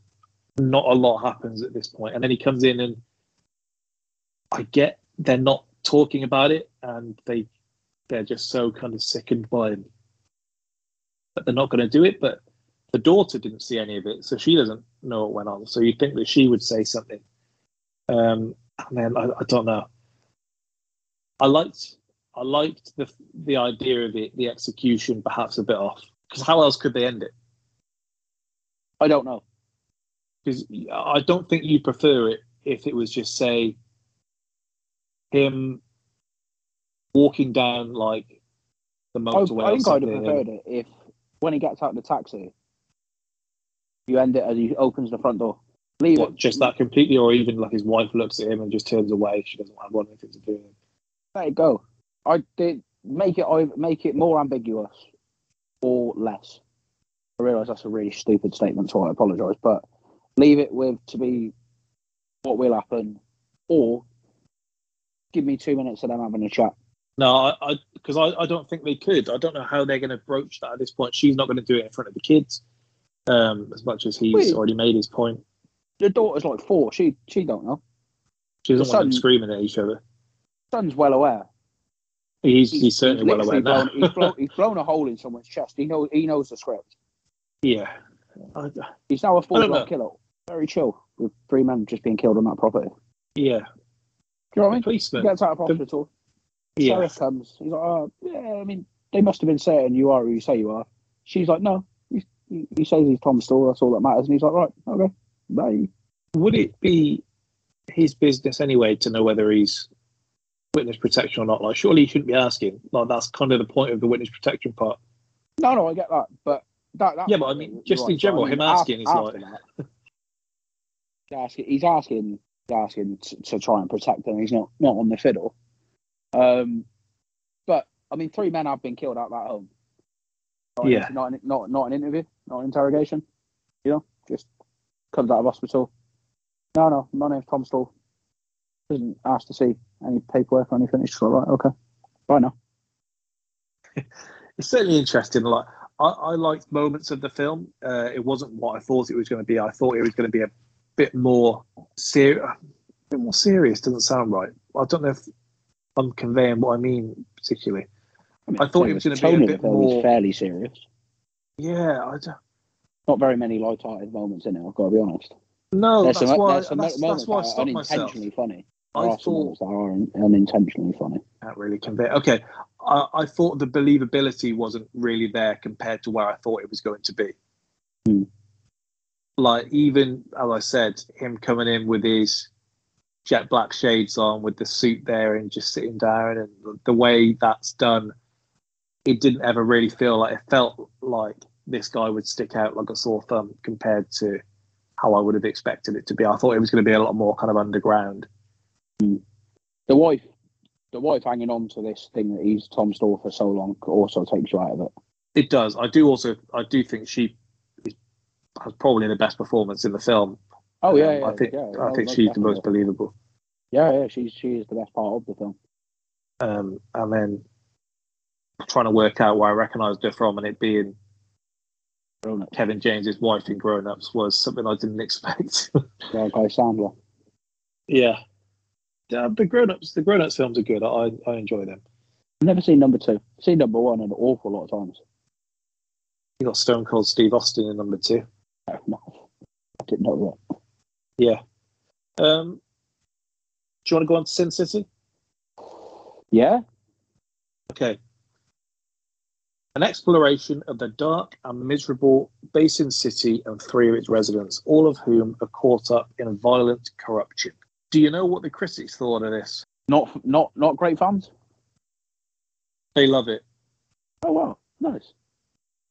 [SPEAKER 1] not a lot happens at this point. And then he comes in and I get they're not talking about it, and they they're just so kind of sickened by him that they're not going to do it. But the daughter didn't see any of it, so she doesn't know what went on. So you'd think that she would say something. Um, and then I, I don't know. I liked I liked the the idea of it, the execution perhaps a bit off. Because how else could they end it?
[SPEAKER 2] I don't know.
[SPEAKER 1] Because I don't think you'd prefer it if it was just say him walking down like the
[SPEAKER 2] I,
[SPEAKER 1] motorway.
[SPEAKER 2] I
[SPEAKER 1] or
[SPEAKER 2] think I'd have preferred it if when he gets out of the taxi, you end it as he opens the front door. Leave
[SPEAKER 1] What,
[SPEAKER 2] it.
[SPEAKER 1] just that completely, or even like his wife looks at him and just turns away. She doesn't have anything to do with him.
[SPEAKER 2] Let it go. I did make it. Make it more ambiguous or less. I realise that's a really stupid statement, so I apologise. But leave it with to be what will happen, or give me two minutes of them having a chat.
[SPEAKER 1] No, I because I, I, don't think they could. I don't know how they're going to broach that at this point. She's not going to do it in front of the kids, um, as much as he's
[SPEAKER 2] Wait.
[SPEAKER 1] already made his point.
[SPEAKER 2] The daughter's like four. She she don't know.
[SPEAKER 1] She doesn't
[SPEAKER 2] The
[SPEAKER 1] want them
[SPEAKER 2] son-
[SPEAKER 1] screaming at each other.
[SPEAKER 2] Son's well aware.
[SPEAKER 1] He's he's, certainly well aware
[SPEAKER 2] literally
[SPEAKER 1] now.
[SPEAKER 2] blown, he's, blown, he's blown a hole in someone's chest. He knows he knows the script.
[SPEAKER 1] yeah, I,
[SPEAKER 2] He's now a
[SPEAKER 1] full-blown
[SPEAKER 2] killer. Very chill with three men just being killed on that property. Yeah, Do
[SPEAKER 1] yeah.
[SPEAKER 2] you know what I mean? He gets out of hospital.
[SPEAKER 1] Yeah,
[SPEAKER 2] Sheriff comes. He's like, oh, yeah, I mean, they must have been saying you are who you say you are. She's like, no. He, he, he says he's Tom Stall. That's all that matters. And he's like, right, okay, bye.
[SPEAKER 1] would it be his business anyway to know whether he's witness protection or not? Like, surely he shouldn't be asking. Like, that's kind of the point of the witness protection part.
[SPEAKER 2] No, no, I get that. But that, that
[SPEAKER 1] Yeah, but I mean, just in general, him asking is like-
[SPEAKER 2] that, he's asking, he's asking, he's asking to, to try and protect them. He's not, not on the fiddle. Um, but I mean, three men have been killed out that home. Not an-
[SPEAKER 1] Yeah.
[SPEAKER 2] not an, not not an interview, not an interrogation. You know, just comes out of hospital. No, no, my name's Tom Stall. Doesn't ask to see any paperwork or anything. It's just like, right, okay. Bye now.
[SPEAKER 1] it's certainly interesting. Like I, I liked moments of the film. Uh, it wasn't what I thought it was going to be. I thought it was going to be a bit more serious. A bit more serious doesn't sound right. I don't know if I'm conveying what I mean particularly.
[SPEAKER 2] I, mean,
[SPEAKER 1] I thought it was gonna be a bit more-
[SPEAKER 2] fairly serious.
[SPEAKER 1] Yeah, I don't,
[SPEAKER 2] Not very many light-hearted moments in it. I've got to be honest.
[SPEAKER 1] no,
[SPEAKER 2] there's
[SPEAKER 1] that's
[SPEAKER 2] some,
[SPEAKER 1] why. That's,
[SPEAKER 2] moments
[SPEAKER 1] that's why I stopped myself.
[SPEAKER 2] unintentionally funny.
[SPEAKER 1] I thought
[SPEAKER 2] that are un- unintentionally funny.
[SPEAKER 1] can't really convey. Okay, I, I thought the believability wasn't really there compared to where I thought it was going to be.
[SPEAKER 2] Hmm.
[SPEAKER 1] Like even as I said, him coming in with his jet black shades on, with the suit there, and just sitting down, and the way that's done, it didn't ever really feel like it felt like this guy would stick out like a sore thumb compared to how I would have expected it to be. I thought it was going to be a lot more kind of underground.
[SPEAKER 2] The wife, the wife hanging on to this thing that he's Tom Stall for so long also takes you out of it.
[SPEAKER 1] It does. I do also. I do think she is- has probably the best performance in the film.
[SPEAKER 2] Oh yeah,
[SPEAKER 1] Um,
[SPEAKER 2] yeah
[SPEAKER 1] I think.
[SPEAKER 2] yeah,
[SPEAKER 1] I think
[SPEAKER 2] no,
[SPEAKER 1] she's the most believable.
[SPEAKER 2] Yeah, yeah, she's she is the best part of the film.
[SPEAKER 1] Um, and then trying to work out where I recognised her from, and it being Kevin James's wife in Grown Ups was something I didn't expect.
[SPEAKER 2] yeah, Guy Sandler.
[SPEAKER 1] yeah. Yeah, the grown ups, the grown ups films are good. I I enjoy them.
[SPEAKER 2] I've never seen number two. I've seen number one an awful lot of times.
[SPEAKER 1] You got Stone Cold Steve Austin in number two.
[SPEAKER 2] Fair enough. I didn't know that.
[SPEAKER 1] Yeah. Um, do you want to go on to Sin City?
[SPEAKER 2] Yeah,
[SPEAKER 1] Okay. An exploration of the dark and miserable Basin City and three of its residents, all of whom are caught up in violent corruption. Do you know what the critics thought of this?
[SPEAKER 2] not not not great fans.
[SPEAKER 1] They love it.
[SPEAKER 2] Oh wow, nice.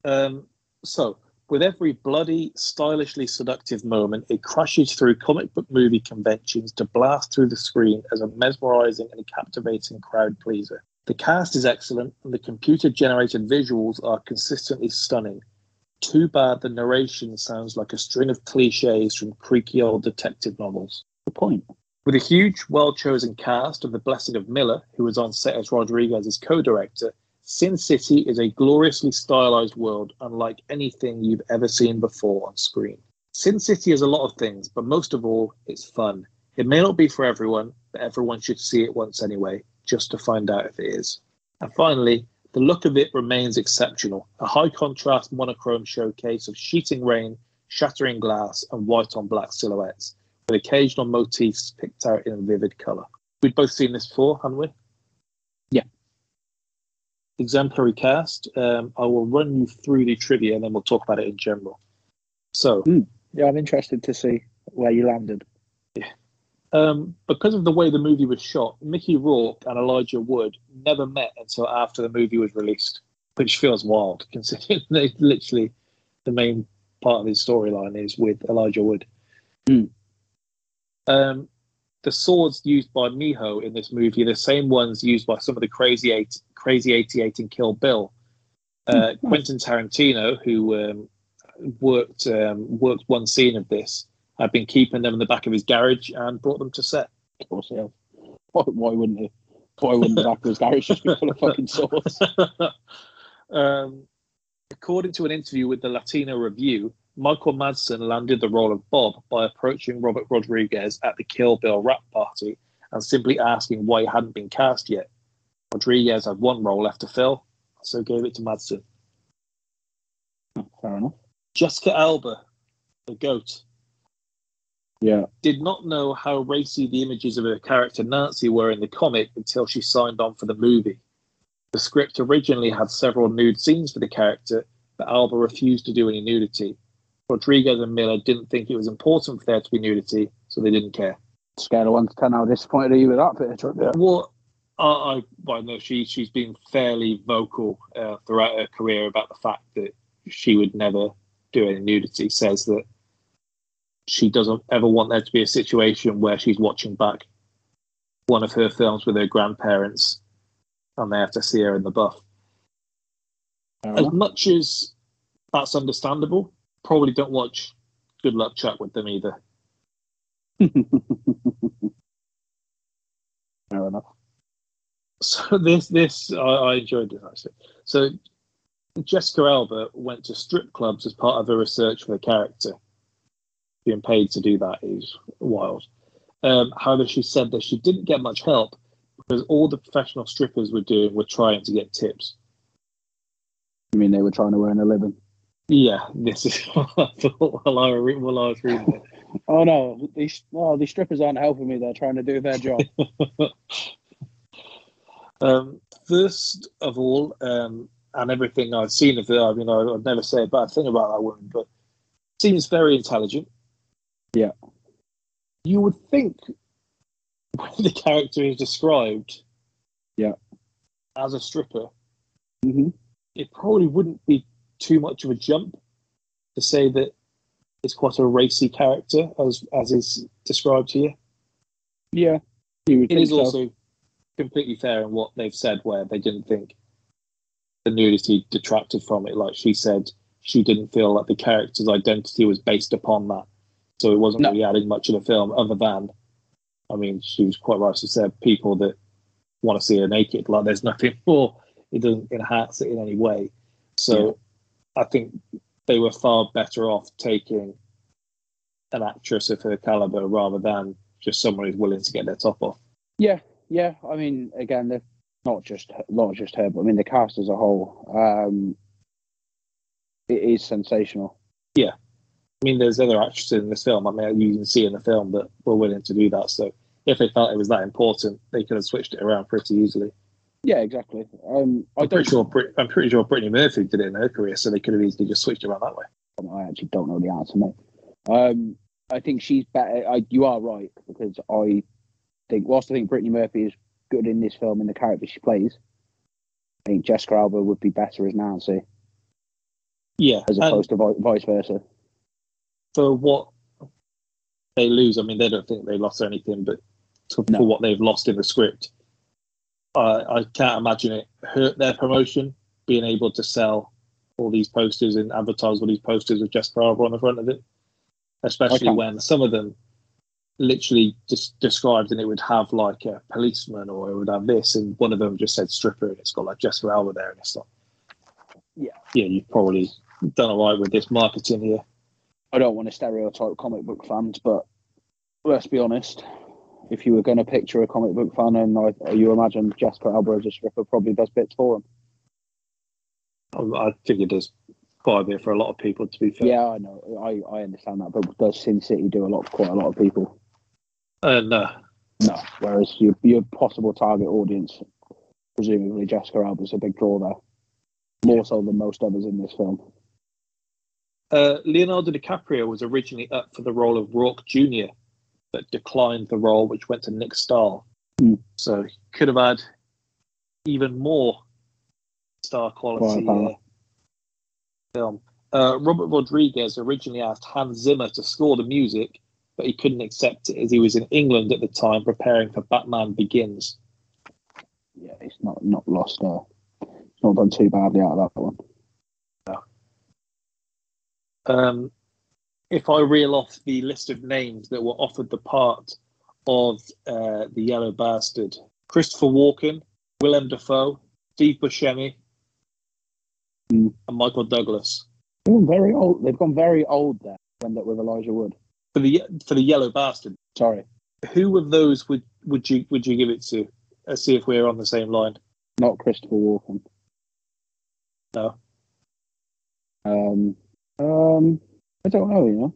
[SPEAKER 1] Um, so, with every bloody, stylishly seductive moment, it crashes through comic book movie conventions to blast through the screen as a mesmerizing and captivating crowd pleaser. The cast is excellent, and the computer generated visuals are consistently stunning. Too bad the narration sounds like a string of cliches from creaky old detective novels.
[SPEAKER 2] The point.
[SPEAKER 1] With a huge, well chosen cast of the blessing of Miller, who was on set as Rodriguez's co director, Sin City is a gloriously stylized world unlike anything you've ever seen before on screen. Sin City is a lot of things, but most of all, it's fun. It may not be for everyone, but everyone should see it once anyway, just to find out if it is. And finally, the look of it remains exceptional. A high contrast monochrome showcase of sheeting rain, shattering glass, and white on black silhouettes, with occasional motifs picked out in a vivid colour. We'd both seen this before, hadn't we?
[SPEAKER 2] Yeah.
[SPEAKER 1] Exemplary cast. Um, I will run you through the trivia and then we'll talk about it in general. So,
[SPEAKER 3] Yeah, I'm interested to see where you landed.
[SPEAKER 1] um, because of the way the movie was shot, Mickey Rourke and Elijah Wood never met until after the movie was released, which feels wild considering they literally the main part of his storyline is with Elijah Wood.
[SPEAKER 2] Hmm.
[SPEAKER 1] Um, the swords used by Miho in this movie are the same ones used by some of the crazy eight, crazy eighty-eight in Kill Bill. Uh,
[SPEAKER 2] Hmm.
[SPEAKER 1] Quentin Tarantino, who um, worked um, worked one scene of this, had been keeping them in the back of his garage and brought them to set.
[SPEAKER 2] Of course, yeah. Why, why wouldn't he? Why wouldn't the back of his garage just be full of fucking swords?
[SPEAKER 1] um, according to an interview with the Latino Review, Michael Madsen landed the role of Bob by approaching Robert Rodriguez at the Kill Bill wrap party and simply asking why he hadn't been cast yet. Rodriguez had one role left to fill, so gave it to Madsen.
[SPEAKER 2] Fair enough.
[SPEAKER 1] Jessica Alba, the goat,
[SPEAKER 2] Yeah.
[SPEAKER 1] did not know how racy the images of her character Nancy were in the comic until she signed on for the movie. The script originally had several nude scenes for the character, but Alba refused to do any nudity. Rodriguez and Miller didn't think it was important for there to be nudity, so they didn't care.
[SPEAKER 2] Scale of one to ten, how disappointed are you with that bit?
[SPEAKER 1] Well, I, I well, no, she she's been fairly vocal uh, throughout her career about the fact that she would never do any nudity. Says that she doesn't ever want there to be a situation where she's watching back one of her films with her grandparents and they have to see her in the buff. As much as that's understandable, probably don't watch Good Luck Chuck with them either.
[SPEAKER 2] Fair enough.
[SPEAKER 1] So this this I, I enjoyed this actually. So Jessica Alba went to strip clubs as part of her research for the character. Being paid to do that is wild. Um, however, she said that she didn't get much help because all the professional strippers were doing were trying to get tips.
[SPEAKER 2] You mean they were trying to earn a living?
[SPEAKER 1] Yeah, this is what I thought while I, re- while I was reading it.
[SPEAKER 2] Oh no, these oh these strippers aren't helping me. They're trying to do their job.
[SPEAKER 1] Um, first of all, um, and everything I've seen of her, I mean, I, I'd never say a bad thing about that woman, but seems very intelligent.
[SPEAKER 2] Yeah.
[SPEAKER 1] You would think when the character is described
[SPEAKER 2] Yeah.
[SPEAKER 1] as a stripper,
[SPEAKER 2] hmm
[SPEAKER 1] it probably wouldn't be too much of a jump to say that it's quite a racy character as as is described here.
[SPEAKER 2] Yeah,
[SPEAKER 1] It
[SPEAKER 2] so.
[SPEAKER 1] also completely fair in what they've said, where they didn't think the nudity detracted from it. Like she said, she didn't feel that the character's identity was based upon that, so it wasn't
[SPEAKER 2] No.
[SPEAKER 1] really adding much of the film. Other than, I mean, she was quite right. She said people that want to see her naked, like there's nothing more. It doesn't enhance it in any way. So, I think they were far better off taking an actress of her caliber rather than just someone who's willing to get their top off.
[SPEAKER 2] Yeah, yeah. I mean, again, they're not just not just her, but I mean the cast as a whole. Um, it is sensational.
[SPEAKER 1] Yeah, I mean, there's other actresses in this film. I mean, you can see in the film that were willing to do that. So if they felt it was that important, they could have switched it around pretty easily.
[SPEAKER 2] Yeah, exactly. Um, I
[SPEAKER 1] I'm pretty sure. Brit- I'm pretty sure Brittany Murphy did it in her career, so they could have easily just switched around that way.
[SPEAKER 2] I actually don't know the answer, mate. Um, I think she's better. I, you are right because I think, whilst I think Brittany Murphy is good in this film in the character she plays, I think Jessica Alba would be better as Nancy
[SPEAKER 1] Yeah,
[SPEAKER 2] as opposed to vi- vice versa.
[SPEAKER 1] for what they lose, I mean, they don't think they lost anything, but to,
[SPEAKER 2] No.
[SPEAKER 1] for what they've lost in the script, I I can't imagine it hurt their promotion being able to sell all these posters and advertise all these posters with Jessica Alba on the front of it, especially
[SPEAKER 2] Okay.
[SPEAKER 1] when some of them literally just described and it would have like a policeman or it would have this and one of them just said stripper and it's got like Jessica Alba there and it's like
[SPEAKER 2] Yeah.
[SPEAKER 1] yeah you've probably done all right with this marketing here
[SPEAKER 2] I don't want to stereotype comic book fans, but let's be honest. If you were going to picture a comic book fan and I, you imagine Jasper Alba as a stripper, probably does bits for him.
[SPEAKER 1] Um, I think it does quite a bit for a lot of people. To be fair,
[SPEAKER 2] Yeah, I know. I, I understand that, but does Sin City do a lot? for Quite a lot of people.
[SPEAKER 1] and uh,
[SPEAKER 2] No. Whereas your your possible target audience, presumably Jessica Alba's a big draw there, more so than most others in this film.
[SPEAKER 1] uh, Leonardo DiCaprio was originally up for the role of Roark Jr., but declined the role, which went to Nick Stahl.
[SPEAKER 2] Hmm.
[SPEAKER 1] So he could have had even more star quality uh, film. Uh, Robert Rodriguez originally asked Hans Zimmer to score the music, but he couldn't accept it as he was in England at the time preparing for Batman Begins.
[SPEAKER 2] Yeah, it's not not lost. Uh, it's not done too badly out of that one.
[SPEAKER 1] um, if I reel off the list of names that were offered the part of uh, the Yellow Bastard, Christopher Walken, Willem Dafoe, Steve Buscemi,
[SPEAKER 2] Mm.
[SPEAKER 1] and Michael Douglas.
[SPEAKER 2] They've gone very old. They've gone very old there. End up with Elijah Wood.
[SPEAKER 1] For the for the Yellow Bastard,
[SPEAKER 2] Sorry,
[SPEAKER 1] who of those would, would you would you give it to? Let's see if we're on the same line.
[SPEAKER 2] not Christopher Walken.
[SPEAKER 1] No,
[SPEAKER 2] Um, um, I don't know. You know,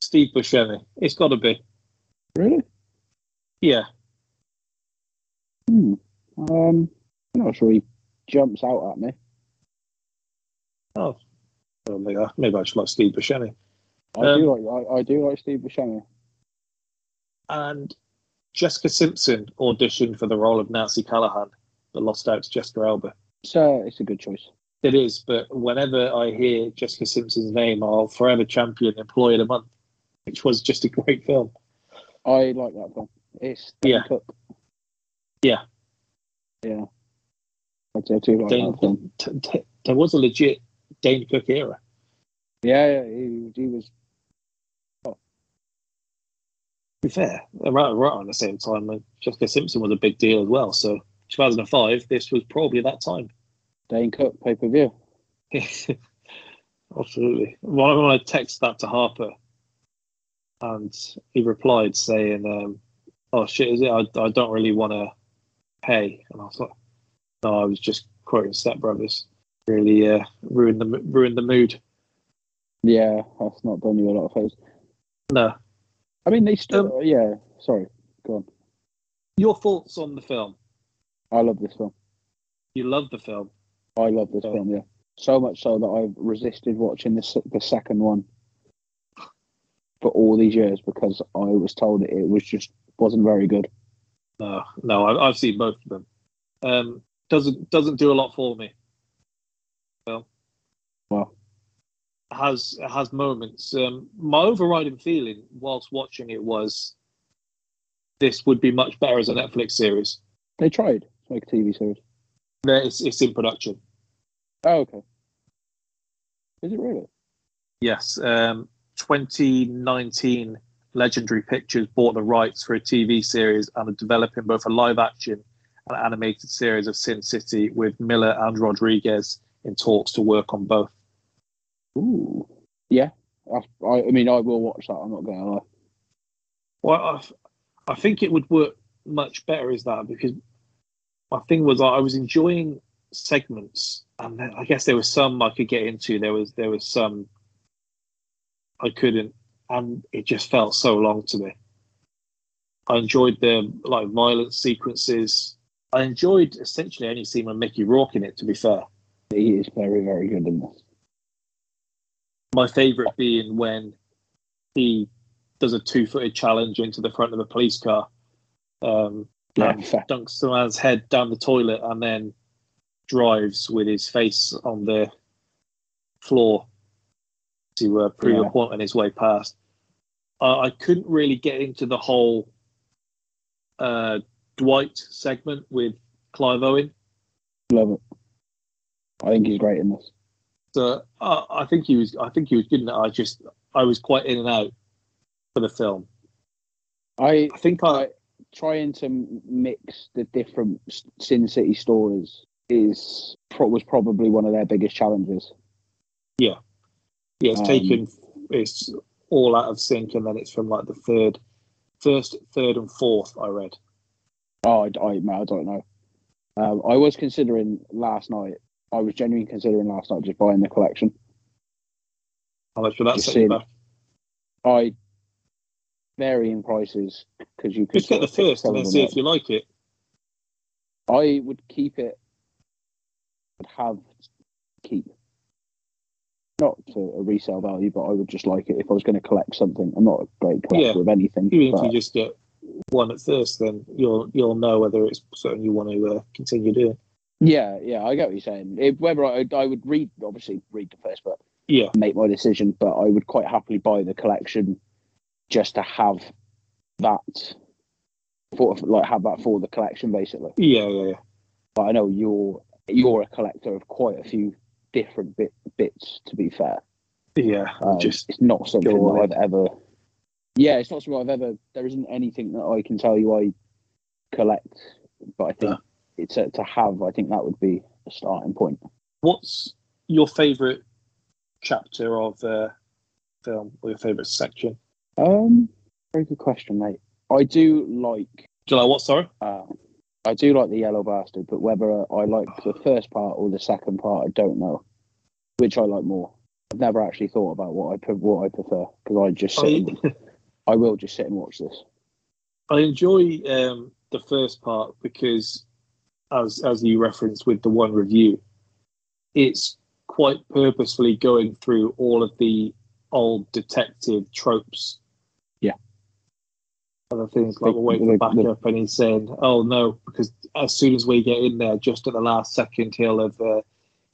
[SPEAKER 1] Steve Buscemi. It's got to be.
[SPEAKER 2] really?
[SPEAKER 1] Yeah,
[SPEAKER 2] Hmm. Um, I'm not sure he jumps out at me.
[SPEAKER 1] oh, maybe, I- maybe I just like Steve Buscemi.
[SPEAKER 2] I
[SPEAKER 1] Um,
[SPEAKER 2] do like I, I do like Steve Buscemi.
[SPEAKER 1] and Jessica Simpson auditioned for the role of Nancy Callahan, but lost out to Jessica Alba.
[SPEAKER 2] So it's a good choice.
[SPEAKER 1] It is, but whenever I hear Jessica Simpson's name, I'll forever champion Employee of the Month, which was just a great film.
[SPEAKER 2] I like that film. It's Dane
[SPEAKER 1] Yeah.
[SPEAKER 2] Cook.
[SPEAKER 1] Yeah.
[SPEAKER 2] Yeah. I'd say too like
[SPEAKER 1] Dane,
[SPEAKER 2] that film.
[SPEAKER 1] t- t- there was a legit Dane Cook era.
[SPEAKER 2] Yeah, yeah, he, he was. Oh.
[SPEAKER 1] To be fair, right, right around the same time, uh, Jessica Simpson was a big deal as well. So 2005, this was probably that time.
[SPEAKER 2] Dane Cook pay per view.
[SPEAKER 1] Absolutely. I, when I texted that to Harper, and he replied saying, um, "Oh shit, is it? I, I don't really want to pay." And I was like, "No, I was just quoting Step Brothers. Really uh, ruined the ruined the mood."
[SPEAKER 2] Yeah, that's not done you a lot of favors.
[SPEAKER 1] No.
[SPEAKER 2] I mean, they still.
[SPEAKER 1] Um,
[SPEAKER 2] yeah, sorry. Go on.
[SPEAKER 1] Your thoughts on the film?
[SPEAKER 2] I love this film.
[SPEAKER 1] You love the film.
[SPEAKER 2] I love this film. Yeah, so much so that I've resisted watching the the second one for all these years because I was told it was just wasn't very good.
[SPEAKER 1] No, no, I've, I've seen both of them. Um, doesn't doesn't do a lot for me. Well,
[SPEAKER 2] Well,
[SPEAKER 1] has has moments. Um, my overriding feeling whilst watching it was this would be much better as a Netflix series.
[SPEAKER 2] they tried to make a TV series.
[SPEAKER 1] It's, it's in production.
[SPEAKER 2] Oh, okay. Is it really?
[SPEAKER 1] Yes, um, 2019 Legendary Pictures bought the rights for a TV series and are developing both a live action and animated series of Sin City with Miller and Rodriguez in talks to work on both.
[SPEAKER 2] Ooh. Yeah. I, I, I mean, I will watch that. I'm not going to lie.
[SPEAKER 1] Well, I, I think it would work much better as that because my thing was I was enjoying segments, and I guess there was some I could get into. There was there was some I couldn't, and it just felt so long to me. I enjoyed the like violent sequences. I enjoyed essentially any scene with Mickey Rourke in it. To be fair,
[SPEAKER 2] He is very, very good in this.
[SPEAKER 1] my favourite being when he does a two-footed challenge into the front of a police car. Um,
[SPEAKER 2] Yeah,
[SPEAKER 1] and dunks the man's head down the toilet and then drives with his face on the floor to uh, prove
[SPEAKER 2] Yeah.
[SPEAKER 1] a point on his way past. Uh, I couldn't really get into the whole uh, Dwight segment with Clive Owen.
[SPEAKER 2] Love it. I think he's great in this.
[SPEAKER 1] So uh, I think he was. I think he was good in it. I just I was quite in and out for the film.
[SPEAKER 2] I
[SPEAKER 1] I think I
[SPEAKER 2] I- trying to mix the different Sin City stories is was probably one of their biggest challenges.
[SPEAKER 1] yeah, yeah, it's
[SPEAKER 2] Um,
[SPEAKER 1] taken it's all out of sync, and then it's from like the third, first, third, and fourth. I read.
[SPEAKER 2] Oh, I, I, I don't know. Um, I was considering last night. I was genuinely considering last night just buying the collection.
[SPEAKER 1] How much would that set you
[SPEAKER 2] seeing-
[SPEAKER 1] back?
[SPEAKER 2] I varying prices because you could
[SPEAKER 1] Just get the
[SPEAKER 2] sort of pick
[SPEAKER 1] first and then see if you like it.
[SPEAKER 2] I would keep it. Have keep. Not for a resale value, but I would just like it if I was going to collect something. I'm not a great collector
[SPEAKER 1] Yeah.
[SPEAKER 2] of anything.
[SPEAKER 1] Even if you just get one at first, then you'll you'll know whether it's something you want to uh, continue doing.
[SPEAKER 2] yeah, yeah, I get what you're saying. If, whether I, I would read, obviously read the first, but
[SPEAKER 1] Yeah,
[SPEAKER 2] make my decision. But I would quite happily buy the collection just to have that for like have that for the collection, basically.
[SPEAKER 1] yeah, yeah, yeah.
[SPEAKER 2] But I know you're you're a collector of quite a few different bit, bits. To be fair.
[SPEAKER 1] Yeah,
[SPEAKER 2] Um,
[SPEAKER 1] just
[SPEAKER 2] it's not something that. I've ever. Yeah, it's not something I've ever. There isn't anything that I can tell you I collect, but I think
[SPEAKER 1] Yeah.
[SPEAKER 2] it's a, to have. I think that would be a starting point.
[SPEAKER 1] what's your favorite chapter of uh, film or your favorite section?
[SPEAKER 2] Um, very good question, mate. I do like.
[SPEAKER 1] Do you like what? Sorry.
[SPEAKER 2] Uh, I do like the Yellow Bastard, but whether I like the first part or the second part, I don't know. Which I like more. I've never actually thought about what I pre- what I prefer because I just sit.
[SPEAKER 1] I,
[SPEAKER 2] and, I will just sit and watch this.
[SPEAKER 1] I enjoy um, the first part because, as as you referenced with the one review, it's quite purposefully going through all of the old detective tropes. Other things like
[SPEAKER 2] The-
[SPEAKER 1] we're waiting
[SPEAKER 2] the-
[SPEAKER 1] back up, and he's saying, "Oh no," because as soon as we get in there, just at the last second, he'll have uh,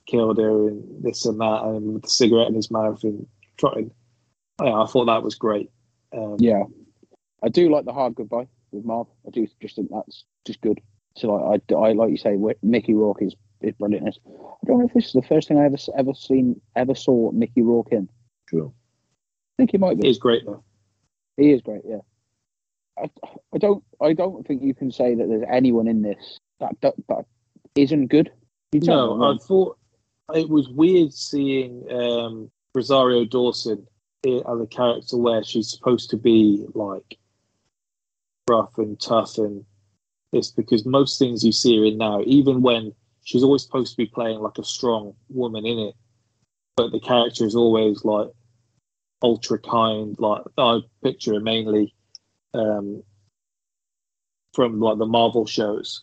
[SPEAKER 1] killed her and this and that, and with the cigarette in his mouth and trotting. Yeah, I thought that was great. Um,
[SPEAKER 2] Yeah, I do like the hard goodbye with Marv. I do just think that's just good. So like I, I like you say, Mickey Rourke is is brilliant. I don't know if this is the first thing I ever ever seen ever saw Mickey Rourke in.
[SPEAKER 1] True.
[SPEAKER 2] I think he might be.
[SPEAKER 1] He's great though.
[SPEAKER 2] He is great. Yeah. I, I don't I don't think you can say that there's anyone in this that that, that isn't good. You tell me I'm
[SPEAKER 1] No, I thought it was weird seeing um, Rosario Dawson as a character where she's supposed to be like rough and tough, and it's because most things you see her in now, even when she's always supposed to be playing like a strong woman in it, but the character is always like ultra kind. Like I picture her mainly um, from like the Marvel shows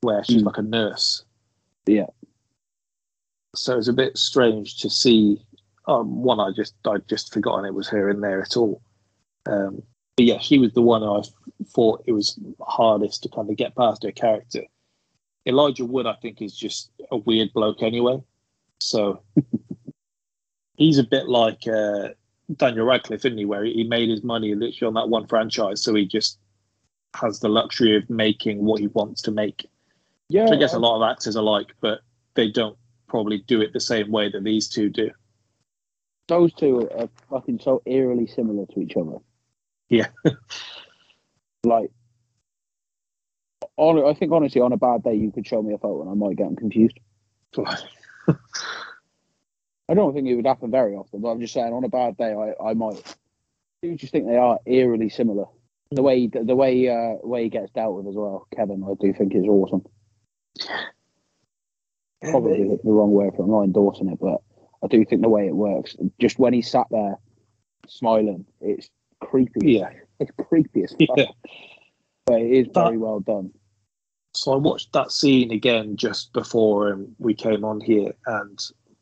[SPEAKER 1] where she's
[SPEAKER 2] Mm.
[SPEAKER 1] like a nurse
[SPEAKER 2] Yeah.
[SPEAKER 1] so it's a bit strange to see. Um, one, I just I'd just forgotten it was her in there at all. Um, but yeah, she was the one I thought it was hardest to kind of get past her character. Elijah Wood, I think, is just a weird bloke anyway. So he's a bit like uh, Daniel Radcliffe, isn't he? Where he made his money literally on that one franchise, so he just has the luxury of making what he wants to make.
[SPEAKER 2] yeah,
[SPEAKER 1] I guess a lot of actors are like, but they don't probably do it the same way that these two do.
[SPEAKER 2] those two are fucking so eerily similar to each other.
[SPEAKER 1] Yeah.
[SPEAKER 2] like, on, I think honestly, on a bad day, you could show me a photo and I might get them confused. I don't think it would happen very often, but I'm just saying, on a bad day, I, I might. I do just think they are eerily similar. The way the way uh, way he gets dealt with as well, Kevin, I do think is awesome. Probably the, wrong way for I'm not endorsing it, but I do think the way it works, just when he sat there smiling, it's creepy.
[SPEAKER 1] yeah,
[SPEAKER 2] It's creepy as fuck,
[SPEAKER 1] yeah.
[SPEAKER 2] but it is
[SPEAKER 1] That-
[SPEAKER 2] very well done.
[SPEAKER 1] So I watched that scene again just before um, we came on here, and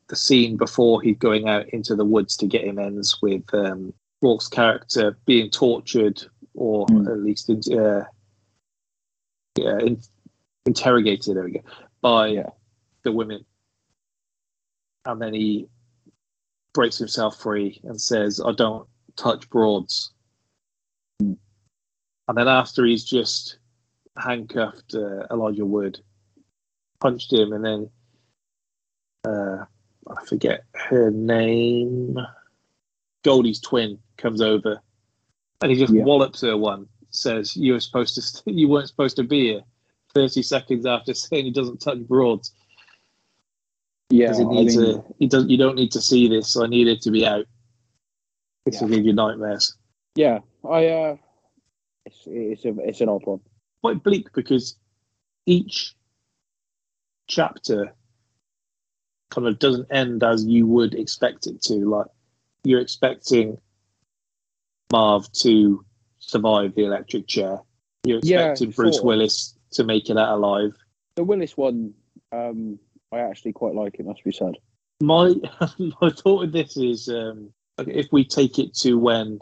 [SPEAKER 1] the scene before he's going out into the woods to get him ends with um, Rourke's character being tortured or
[SPEAKER 2] Mm.
[SPEAKER 1] at least in, uh, yeah, in, interrogated. There we go by
[SPEAKER 2] Yeah.
[SPEAKER 1] the women, and then he breaks himself free and says, "I don't touch broads."
[SPEAKER 2] Mm.
[SPEAKER 1] And then after he's just handcuffed uh, Elijah Wood, punched him, and then uh, I forget her name. Goldie's twin comes over, and he just
[SPEAKER 2] Yeah.
[SPEAKER 1] wallops her one. Says you were supposed to, st- you weren't supposed to be here. Thirty seconds after saying he doesn't touch broads,
[SPEAKER 2] Yeah,
[SPEAKER 1] he
[SPEAKER 2] I
[SPEAKER 1] needs
[SPEAKER 2] mean,
[SPEAKER 1] a, he does. You don't need to see this. So I need it to be out. This
[SPEAKER 2] Yeah.
[SPEAKER 1] will give you nightmares.
[SPEAKER 2] yeah, I uh, it's it's a it's an odd one.
[SPEAKER 1] quite bleak because each chapter kind of doesn't end as you would expect it to. Like you're expecting Marv to survive the electric chair. You're
[SPEAKER 2] Yeah,
[SPEAKER 1] expecting Bruce
[SPEAKER 2] sort of.
[SPEAKER 1] Willis to make it out alive.
[SPEAKER 2] The Willis one, um, I actually quite like. It must be said.
[SPEAKER 1] My my thought with this is um, if we take it to when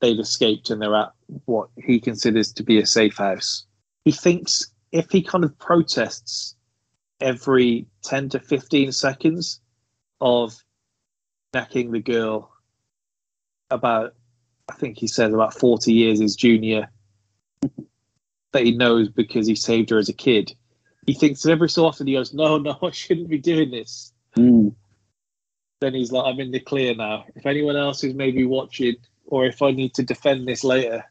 [SPEAKER 1] they've escaped and they're at what he considers to be a safe house, he thinks if he kind of protests every 10 to 15 seconds of necking the girl about, I think he says about 40 years his junior, that he knows because he saved her as a kid. He thinks that every so often he goes, No, no, I shouldn't be doing this
[SPEAKER 2] Mm.
[SPEAKER 1] then he's like, I'm in the clear now. If anyone else is maybe watching, or if I need to defend this later,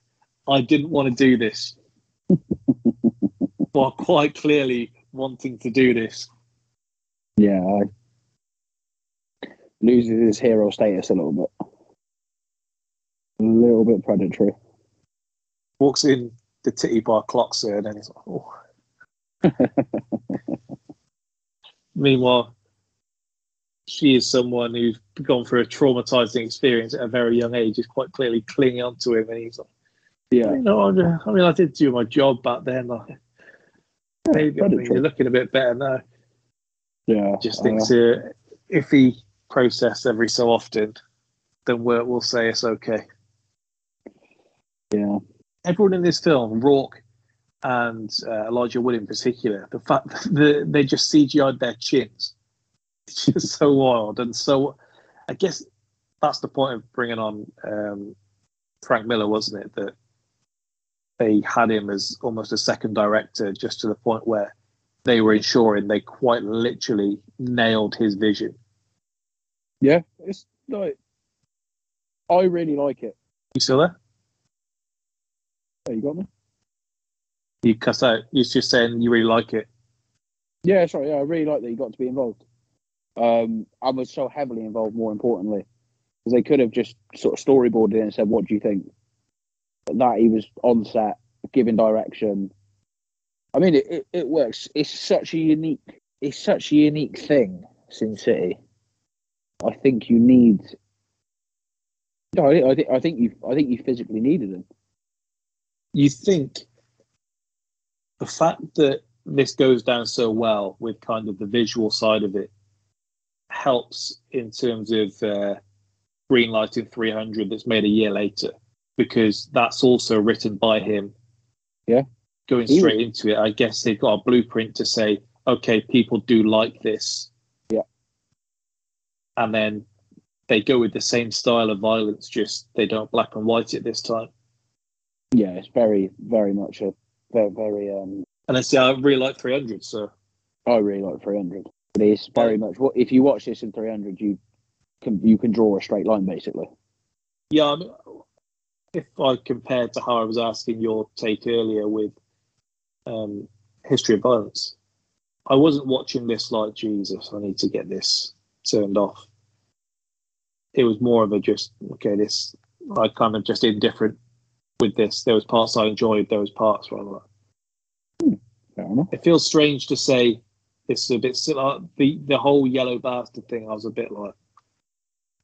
[SPEAKER 1] I didn't want to do this. but quite clearly wanting to do this.
[SPEAKER 2] Yeah, I loses his hero status a little bit. A little bit predatory.
[SPEAKER 1] Walks in the titty bar clocks her, and then he's like, oh. Meanwhile, she is someone who's gone through a traumatizing experience at a very young age, is quite clearly clinging onto him, and he's like,
[SPEAKER 2] Yeah,
[SPEAKER 1] you know, I mean, I did do my job back then. Like, maybe I mean, you're looking a bit better now.
[SPEAKER 2] yeah.
[SPEAKER 1] just
[SPEAKER 2] know.
[SPEAKER 1] uh, if he processed every so often, then we'll, we'll say it's okay.
[SPEAKER 2] yeah,
[SPEAKER 1] Everyone in this film, Rourke and uh, Elijah Wood in particular, the fact that the, they just CGI'd their chins, it's just so wild. And so, I guess that's the point of bringing on um, Frank Miller, wasn't it? That they had him as almost a second director, just to the point where they were ensuring they quite literally nailed his vision.
[SPEAKER 2] yeah. It's like I really like it.
[SPEAKER 1] You still there?
[SPEAKER 2] Yeah, you got me.
[SPEAKER 1] You cut out. You're just saying you really like it.
[SPEAKER 2] Yeah, sorry. Yeah, I really like that you got to be involved. Um, I was so heavily involved. More importantly, because they could have just sort of storyboarded it and said, "What do you think?" That he was on set, giving direction. I mean, it, it, it works. It's such a unique. It's such a unique thing, Sin City. I think you need. No, I, I think I think you I think you physically needed him.
[SPEAKER 1] You think the fact that this goes down so well with kind of the visual side of it helps in terms of uh, greenlighting 300 that's made a year later because that's also written by him.
[SPEAKER 2] Yeah.
[SPEAKER 1] Going straight into it, I guess they've got a blueprint to say, okay, people do like this.
[SPEAKER 2] Yeah.
[SPEAKER 1] And then they go with the same style of violence, just they don't black and white it this time.
[SPEAKER 2] Yeah, it's very very much a very very um.
[SPEAKER 1] And I see, I really like 300, so
[SPEAKER 2] I really like 300, but it's very much what if you watch this in 300, you can you can draw a straight line basically.
[SPEAKER 1] yeah, I mean, if I compared to how I was asking your take earlier with um, History of Violence, I wasn't watching this like Jesus. I need to get this turned off. It was more of a just okay. This I kind of just indifferent with this. There was parts I enjoyed. There was parts where I'm like,
[SPEAKER 2] Fair enough.
[SPEAKER 1] it feels strange to say it's a bit similar. The the whole yellow bastard thing. I was a bit like,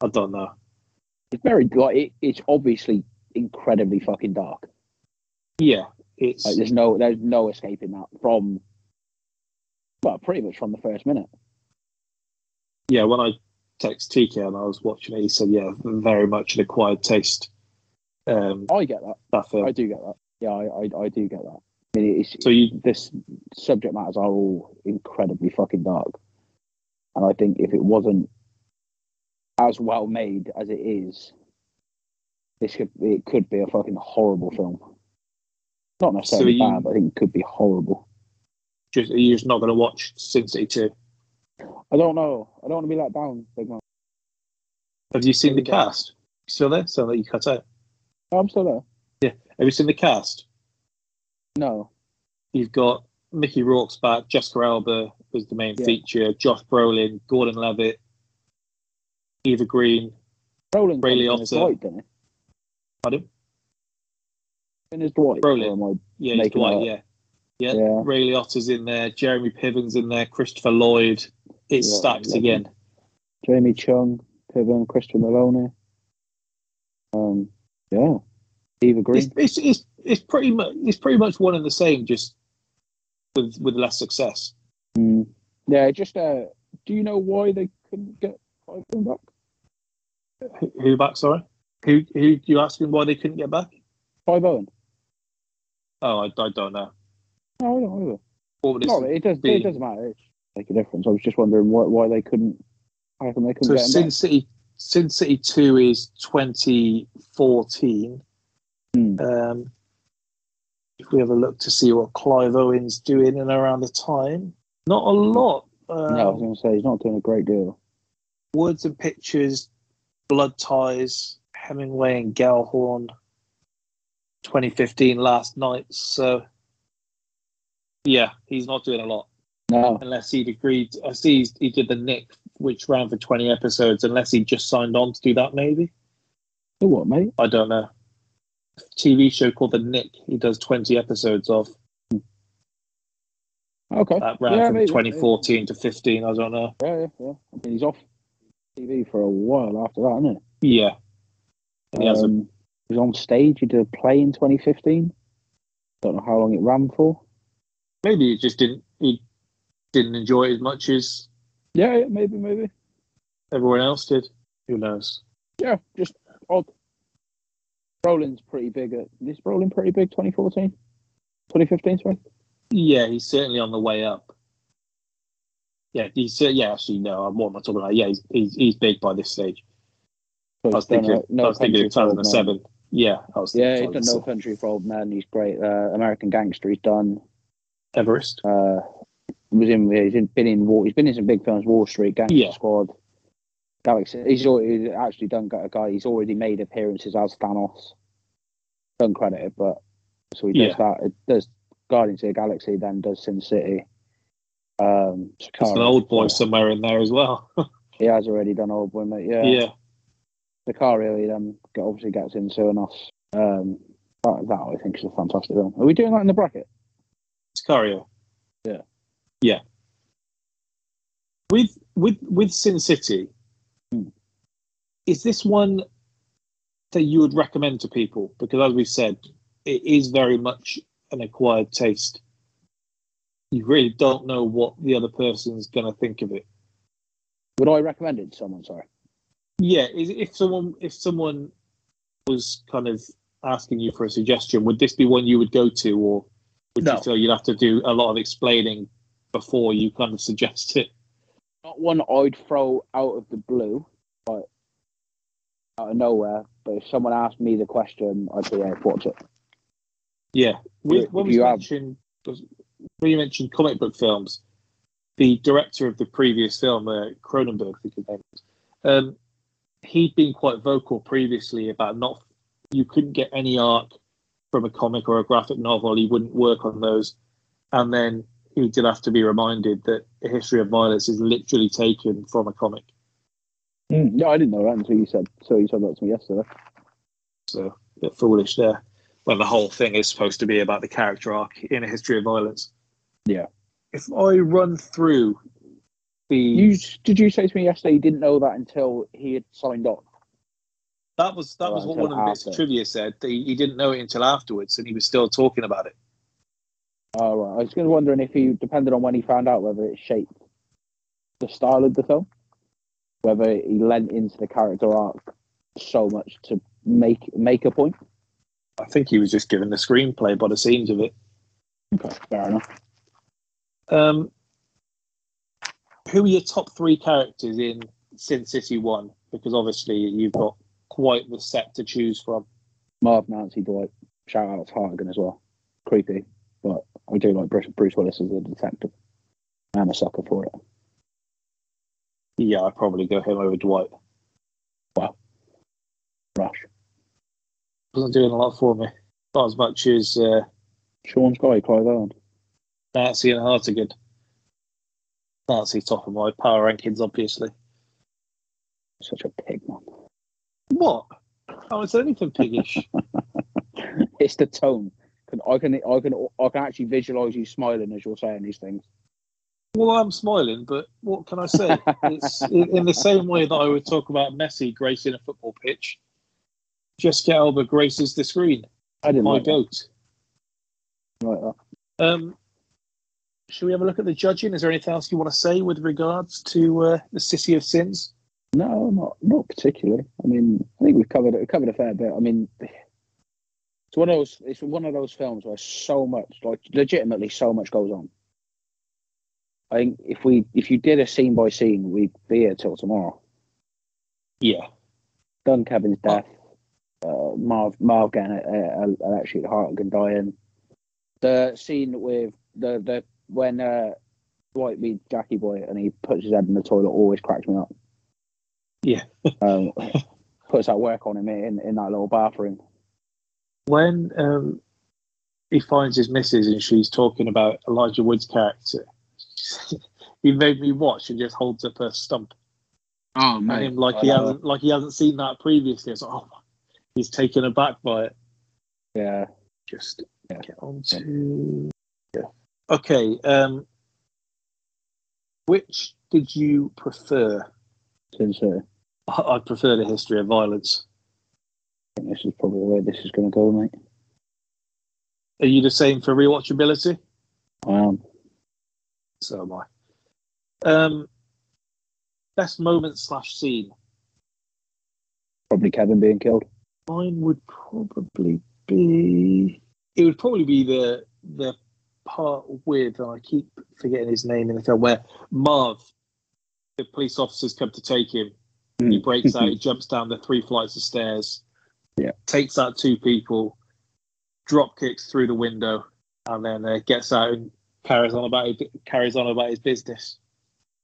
[SPEAKER 1] I don't know.
[SPEAKER 2] It's very like it, it's obviously incredibly fucking dark.
[SPEAKER 1] Yeah, it's
[SPEAKER 2] Like there's no there's no escaping that from well pretty much from the first minute.
[SPEAKER 1] yeah, when I text TK and I was watching it, he said, yeah, very much an acquired taste. Um,
[SPEAKER 2] I get that.
[SPEAKER 1] that film.
[SPEAKER 2] I do get that. Yeah, I I, I do get that. I mean, it's,
[SPEAKER 1] So you,
[SPEAKER 2] this subject matters are all incredibly fucking dark, and I think if it wasn't as well made as it is, this could it could be a fucking horrible film. Not necessarily
[SPEAKER 1] So you-
[SPEAKER 2] bad, but I think it could be horrible.
[SPEAKER 1] just you're just not going to watch Sin City two.
[SPEAKER 2] I don't know. I don't want to be let down, big man.
[SPEAKER 1] Have you seen the cast? Still there? Sound like you cut out.
[SPEAKER 2] Oh, I'm still there. Yeah.
[SPEAKER 1] Have you seen the cast?
[SPEAKER 2] No.
[SPEAKER 1] You've got Mickey Rourke's back. Jessica Alba was the main
[SPEAKER 2] Yeah.
[SPEAKER 1] feature. Josh Brolin, Gordon Levitt, Eva Green.
[SPEAKER 2] Roland
[SPEAKER 1] Ray
[SPEAKER 2] comes in as
[SPEAKER 1] Liotta.
[SPEAKER 2] Didn't
[SPEAKER 1] Pardon?
[SPEAKER 2] In as Dwight.
[SPEAKER 1] Brolin. Yeah, he's Dwight. Yeah, yeah.
[SPEAKER 2] Yeah.
[SPEAKER 1] Ray Liotta's in there. Jeremy Piven's in there. Christopher Lloyd. It's
[SPEAKER 2] Yeah,
[SPEAKER 1] stacked
[SPEAKER 2] yeah.
[SPEAKER 1] again.
[SPEAKER 2] Jamie Chung, Piven, Christopher Meloni. Um, yeah. Eva Green.
[SPEAKER 1] It's, it's, it's, it's pretty much it's pretty much one and the same, just with with less success.
[SPEAKER 2] Mm. Yeah, just uh, do you know why they couldn't get them back?
[SPEAKER 1] Who back? Sorry, who who you ask asking why they couldn't get back?
[SPEAKER 2] Clive Owen.
[SPEAKER 1] Oh, I, I don't know.
[SPEAKER 2] No, I don't either.
[SPEAKER 1] What it
[SPEAKER 2] No, it does.
[SPEAKER 1] be-
[SPEAKER 2] It doesn't matter. It's make a difference. I was just wondering why why they couldn't. How come they couldn't
[SPEAKER 1] so
[SPEAKER 2] get
[SPEAKER 1] Sin
[SPEAKER 2] back?
[SPEAKER 1] City Sin City Two is 2014.
[SPEAKER 2] Hmm.
[SPEAKER 1] Um, if we have a look to see what Clive Owen's doing in around the time, not a lot. Um,
[SPEAKER 2] No, I was going to say he's not doing a great deal.
[SPEAKER 1] Words and Pictures, Blood Ties, Hemingway and Gellhorn, 2015 Last Knights. So, yeah, he's not doing a lot
[SPEAKER 2] No,
[SPEAKER 1] unless he'd agreed. I see he's, he did the Knick, which ran for 20 episodes, unless he just signed on to do that, maybe.
[SPEAKER 2] what, mate?
[SPEAKER 1] I don't know. TV show called The Knick, he does 20 episodes of.
[SPEAKER 2] Okay.
[SPEAKER 1] That ran
[SPEAKER 2] Yeah,
[SPEAKER 1] from
[SPEAKER 2] maybe.
[SPEAKER 1] 2014 to 15, I don't know.
[SPEAKER 2] Yeah, yeah, yeah. I mean, he's off TV for a while after that, isn't
[SPEAKER 1] Yeah.
[SPEAKER 2] He?
[SPEAKER 1] He has a
[SPEAKER 2] Um, he was on stage. He did a play in 2015. Don't know how long it ran for.
[SPEAKER 1] maybe he just didn't he didn't enjoy it as much as
[SPEAKER 2] Yeah, yeah maybe, maybe.
[SPEAKER 1] everyone else did. Who knows?
[SPEAKER 2] Yeah, just odd. Brolin's pretty big at. Is Brolin pretty big 2014? 2015, sorry?
[SPEAKER 1] Yeah, he's certainly on the way up. Yeah, he's uh, yeah. Actually, no. What am I talking about? Yeah, he's he's, he's big by this stage. I was thinking, I was thinking of 2007. Yeah, I was
[SPEAKER 2] Yeah, he's done No Country for Old Men. He's great. Uh, American Gangster. He's done.
[SPEAKER 1] Everest.
[SPEAKER 2] Uh, was in. He's in, been in. War, he's been in some big films. Wall Street, Gangster
[SPEAKER 1] Yeah.
[SPEAKER 2] Squad, Galaxy. He's, already, he's actually done. Got a guy. He's already made appearances as Thanos. Don't credit but So he does
[SPEAKER 1] Yeah.
[SPEAKER 2] that. It does Guardians of the Galaxy, then does Sin City. Um,
[SPEAKER 1] It's an Oldboy somewhere in there as well.
[SPEAKER 2] He has already done Oldboy, mate. Yeah.
[SPEAKER 1] yeah.
[SPEAKER 2] Sicario, he then get- obviously gets into enough. Um, that, that I think is a fantastic film. Are we doing that in the bracket?
[SPEAKER 1] Sicario.
[SPEAKER 2] Yeah.
[SPEAKER 1] Yeah. With with with Sin City,
[SPEAKER 2] Hmm.
[SPEAKER 1] is this one that you would recommend to people? Because as we said, it is very much an acquired taste. You really don't know what the other person's gonna think of it.
[SPEAKER 2] Would I recommend it to someone? Sorry.
[SPEAKER 1] Yeah, if someone if someone was kind of asking you for a suggestion, would this be one you would go to, or would
[SPEAKER 2] No.
[SPEAKER 1] you feel you'd have to do a lot of explaining before you kind of suggest it?
[SPEAKER 2] Not one I'd throw out of the blue, like out of nowhere. But if someone asked me the question, I'd say, yeah, watch it.
[SPEAKER 1] Yeah, when we
[SPEAKER 2] you have-
[SPEAKER 1] mentioned when you mentioned comic book films, the director of the previous film, uh, Cronenberg, I think his name was, um, he'd been quite vocal previously about not you couldn't get any arc from a comic or a graphic novel. He wouldn't work on those, and then he did have to be reminded that a history of violence is literally taken from a comic.
[SPEAKER 2] Hmm, no, I didn't know that until you said. So you said that to me yesterday.
[SPEAKER 1] So a bit foolish there. When the whole thing is supposed to be about the character arc in a history of violence.
[SPEAKER 2] Yeah.
[SPEAKER 1] If I run through the
[SPEAKER 2] You did you say to me yesterday you didn't know that until he had signed on?
[SPEAKER 1] that was that
[SPEAKER 2] Oh,
[SPEAKER 1] was what one of the bits of trivia said. That he, he didn't know it until afterwards, and he was still talking about it.
[SPEAKER 2] Oh, right. I was just wondering if he, depended on when he found out, whether it shaped the style of the film, whether he lent into the character arc so much to make make a point.
[SPEAKER 1] I think he was just given the screenplay by the scenes of it.
[SPEAKER 2] Okay, fair enough.
[SPEAKER 1] Um, who are your top three characters in Sin City One? Because obviously you've got quite the set to choose from.
[SPEAKER 2] Marv, Nancy, Dwight. Shout out to Hartigan as well. Creepy, but I do like Bruce, Bruce Willis as a detective. I'm a sucker for it.
[SPEAKER 1] Yeah, I'd probably go him over Dwight. Wow.
[SPEAKER 2] Rush.
[SPEAKER 1] Wasn't doing a lot for me. Not as much as uh,
[SPEAKER 2] Sean Sky, Clive Owen.
[SPEAKER 1] Nancy and Hartigan. Nancy top of my power rankings, obviously.
[SPEAKER 2] Such a pig, man.
[SPEAKER 1] What? Oh, it's anything piggish.
[SPEAKER 2] it's the tone. I can, I can, I can actually visualize you smiling as you're saying these things.
[SPEAKER 1] well, I'm smiling, but what can I say? It's in, the same way that I would talk about Messi gracing a football pitch. Jessica Alba graces the screen.
[SPEAKER 2] I didn't
[SPEAKER 1] My
[SPEAKER 2] like that.
[SPEAKER 1] goat.
[SPEAKER 2] Like that.
[SPEAKER 1] Um, should we have a look at the judging? Is there anything else you want to say with regards to uh, the City of Sins?
[SPEAKER 2] No, not not particularly. I mean, I think we've covered it. Covered a fair bit. I mean, it's one of those. It's one of those films where so much, like, legitimately, so much goes on. I think if we if you did a scene by scene, we'd be here till tomorrow.
[SPEAKER 1] Yeah.
[SPEAKER 2] Done Kevin's death. Uh, Marv Marv getting a, a actually Hartigan dying. The scene with the the when uh, Dwight meets Jackie Boy and he puts his head in the toilet always cracks me up.
[SPEAKER 1] Yeah.
[SPEAKER 2] um, puts that work on him in, in that little bathroom.
[SPEAKER 1] When um, he finds his missus and she's talking about Elijah Wood's character, he made me watch and just holds up a stump.
[SPEAKER 2] Oh
[SPEAKER 1] and him like he hasn't like he hasn't seen that previously. It's like, oh, he's taken aback by it.
[SPEAKER 2] Yeah.
[SPEAKER 1] Just
[SPEAKER 2] Yeah.
[SPEAKER 1] get on to yeah. Okay. Um, which did you prefer?
[SPEAKER 2] Since
[SPEAKER 1] I, I prefer the history of violence.
[SPEAKER 2] I think this is probably the way this is going to go, mate.
[SPEAKER 1] Are you the same for rewatchability?
[SPEAKER 2] I am.
[SPEAKER 1] So am I. Um, best moment slash scene.
[SPEAKER 2] Probably Kevin being killed.
[SPEAKER 1] Mine would probably be. It would probably be the the part with. and I keep forgetting his name in the film where Marv, the police officers come to take him. He breaks out. He jumps down the three flights of stairs.
[SPEAKER 2] Yeah.
[SPEAKER 1] Takes out two people, drop kicks through the window, and then uh, gets out and carries on about his, carries on about his business.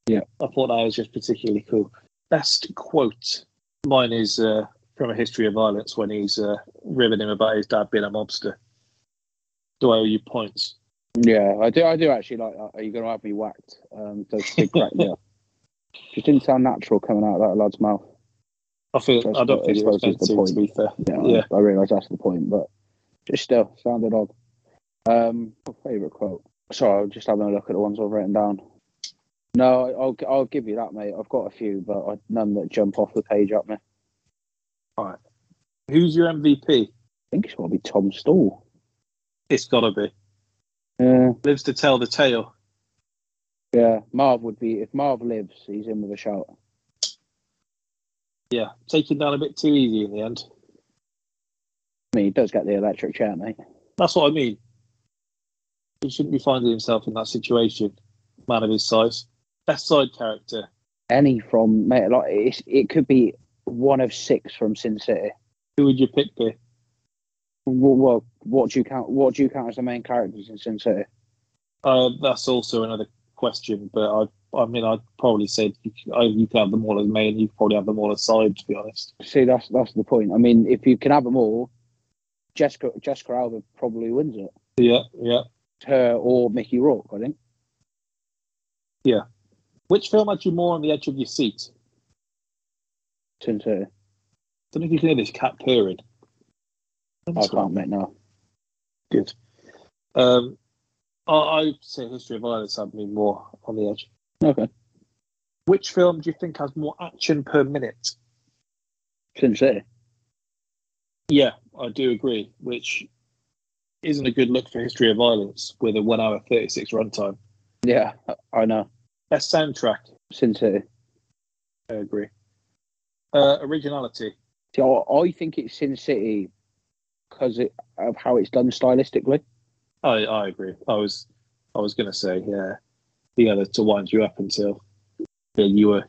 [SPEAKER 2] Yeah.
[SPEAKER 1] I thought that was just particularly cool. Best quote. Mine is uh, from A History of Violence when he's uh, ribbing him about his dad being a mobster. Do I owe you points?
[SPEAKER 2] Yeah, I do. I do actually like that. Are you going to have me whacked? Um, does big crack up. Just didn't sound natural coming out of that lad's mouth.
[SPEAKER 1] I feel
[SPEAKER 2] So I
[SPEAKER 1] I don't think
[SPEAKER 2] I
[SPEAKER 1] it
[SPEAKER 2] suppose
[SPEAKER 1] was meant
[SPEAKER 2] it's the
[SPEAKER 1] to,
[SPEAKER 2] point.
[SPEAKER 1] to be fair.
[SPEAKER 2] Yeah,
[SPEAKER 1] Yeah.
[SPEAKER 2] I, I realise that's the point, but just still sounded odd. Um, favorite quote. Sorry, I'm just having a look at the ones I've written down. No, I'll I'll give you that, mate. I've got a few, but I, none that jump off the page at me. I
[SPEAKER 1] Who's your MVP?
[SPEAKER 2] I think it's got to be Tom Stall.
[SPEAKER 1] It's got to be.
[SPEAKER 2] Yeah,
[SPEAKER 1] Lives to tell the tale.
[SPEAKER 2] yeah. Marv would be if Marv lives, he's in with a shout.
[SPEAKER 1] Yeah, taking down a bit too easy in the end.
[SPEAKER 2] I mean, he does get the electric chair, mate.
[SPEAKER 1] That's what I mean. He shouldn't be finding himself in that situation. Man of his size. Best side character.
[SPEAKER 2] Any from mate, like it's, it could be one of six from Sin City.
[SPEAKER 1] Who would you pick be?
[SPEAKER 2] Well, well, what do you count? What do you count as the main characters in Sin City?
[SPEAKER 1] Uh, that's also another question, but I, I mean, I'd probably say you, I- you could have them all as main. You could probably have them all as side, to be honest.
[SPEAKER 2] See, that's that's the point. I mean, if you can have them all, Jessica Jessica Alba probably wins it.
[SPEAKER 1] Yeah, yeah.
[SPEAKER 2] Her or Mickey Rourke, I think. Yeah.
[SPEAKER 1] Which film had you more on the edge of your seat?
[SPEAKER 2] Sin City.
[SPEAKER 1] don't know if you can hear this cat purring.
[SPEAKER 2] I can't make now.
[SPEAKER 1] Good. Um, I, I'd say History of Violence had me more on the edge.
[SPEAKER 2] Okay.
[SPEAKER 1] Which film do you think has more action per minute?
[SPEAKER 2] Sin City.
[SPEAKER 1] Yeah, I do agree. Which isn't a good look for History of Violence with a one hour thirty six runtime.
[SPEAKER 2] Yeah, I know.
[SPEAKER 1] Best soundtrack.
[SPEAKER 2] Sin City.
[SPEAKER 1] I agree. Uh, originality.
[SPEAKER 2] See, I, I think it's Sin City because it, of how it's done stylistically.
[SPEAKER 1] I I agree. I was I was going to say yeah, the other to wind you up until yeah, you were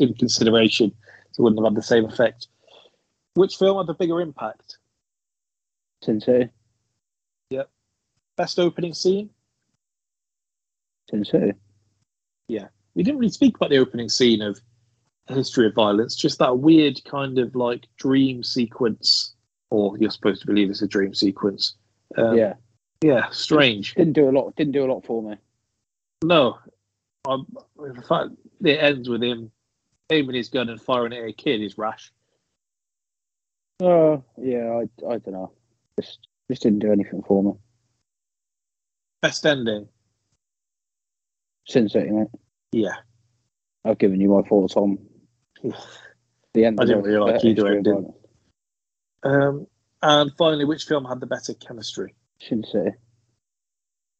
[SPEAKER 1] in consideration, so it wouldn't have had the same effect. Which film had the bigger impact?
[SPEAKER 2] Sin City.
[SPEAKER 1] Best opening scene?
[SPEAKER 2] Sin City.
[SPEAKER 1] We didn't really speak about the opening scene of History of Violence, just that weird kind of like dream sequence, or you're supposed to believe it's a dream sequence. Um,
[SPEAKER 2] yeah,
[SPEAKER 1] yeah, strange.
[SPEAKER 2] didn't do a lot. Didn't do a lot for me.
[SPEAKER 1] No, um, the fact it ends with him aiming his gun and firing at a kid is rash.
[SPEAKER 2] Uh, yeah, I, I don't know. Just, just didn't do anything for me.
[SPEAKER 1] Best ending?
[SPEAKER 2] Sin City, mate.
[SPEAKER 1] Yeah,
[SPEAKER 2] I've given you my thoughts on the end.
[SPEAKER 1] I didn't really like either ending. Um, and finally, which film had the better chemistry?
[SPEAKER 2] Sin City.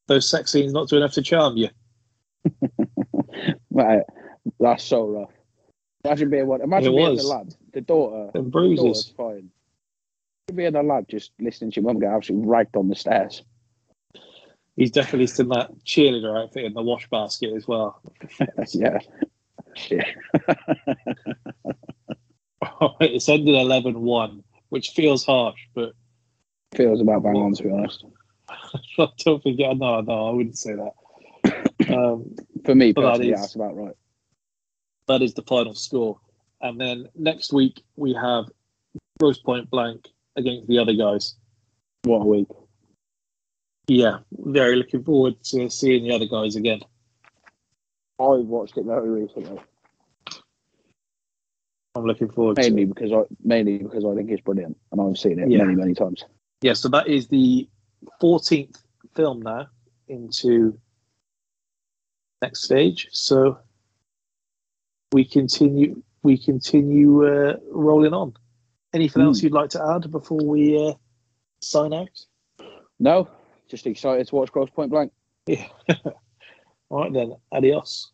[SPEAKER 1] Those sex scenes not doing enough to charm you.
[SPEAKER 2] Mate, that's so rough. Imagine being one. Imagine
[SPEAKER 1] It
[SPEAKER 2] being
[SPEAKER 1] was.
[SPEAKER 2] the lad, the daughter.
[SPEAKER 1] And
[SPEAKER 2] The
[SPEAKER 1] bruises.
[SPEAKER 2] fine. Being a lad just listening to your mum get absolutely ragged on the stairs.
[SPEAKER 1] He's definitely still that cheerleader outfit in the wash basket as well.
[SPEAKER 2] yeah. Yeah.
[SPEAKER 1] it's ended 11 1, which feels harsh, but
[SPEAKER 2] Feels about bang on, to be honest.
[SPEAKER 1] I don't think, Yeah, no, no, I wouldn't say that. Um,
[SPEAKER 2] For me,
[SPEAKER 1] But that
[SPEAKER 2] personally, yeah, that's about right.
[SPEAKER 1] that is the final score. And then next week, we have Grosse Pointe Blank against the other guys.
[SPEAKER 2] What a week.
[SPEAKER 1] Yeah, very looking forward to seeing the other guys again.
[SPEAKER 2] I watched it very recently,
[SPEAKER 1] I'm looking forward
[SPEAKER 2] mainly
[SPEAKER 1] to it.
[SPEAKER 2] because I mainly because I think it's brilliant, and I've seen it
[SPEAKER 1] Yeah.
[SPEAKER 2] many many times.
[SPEAKER 1] Yeah, so that is the 14th film now into next stage. So we continue we continue uh, rolling on. Anything else
[SPEAKER 2] Hmm.
[SPEAKER 1] you'd like to add before we uh, sign out?
[SPEAKER 2] No, just excited to watch Grosse Pointe Blank.
[SPEAKER 1] Yeah. All right then. Adios.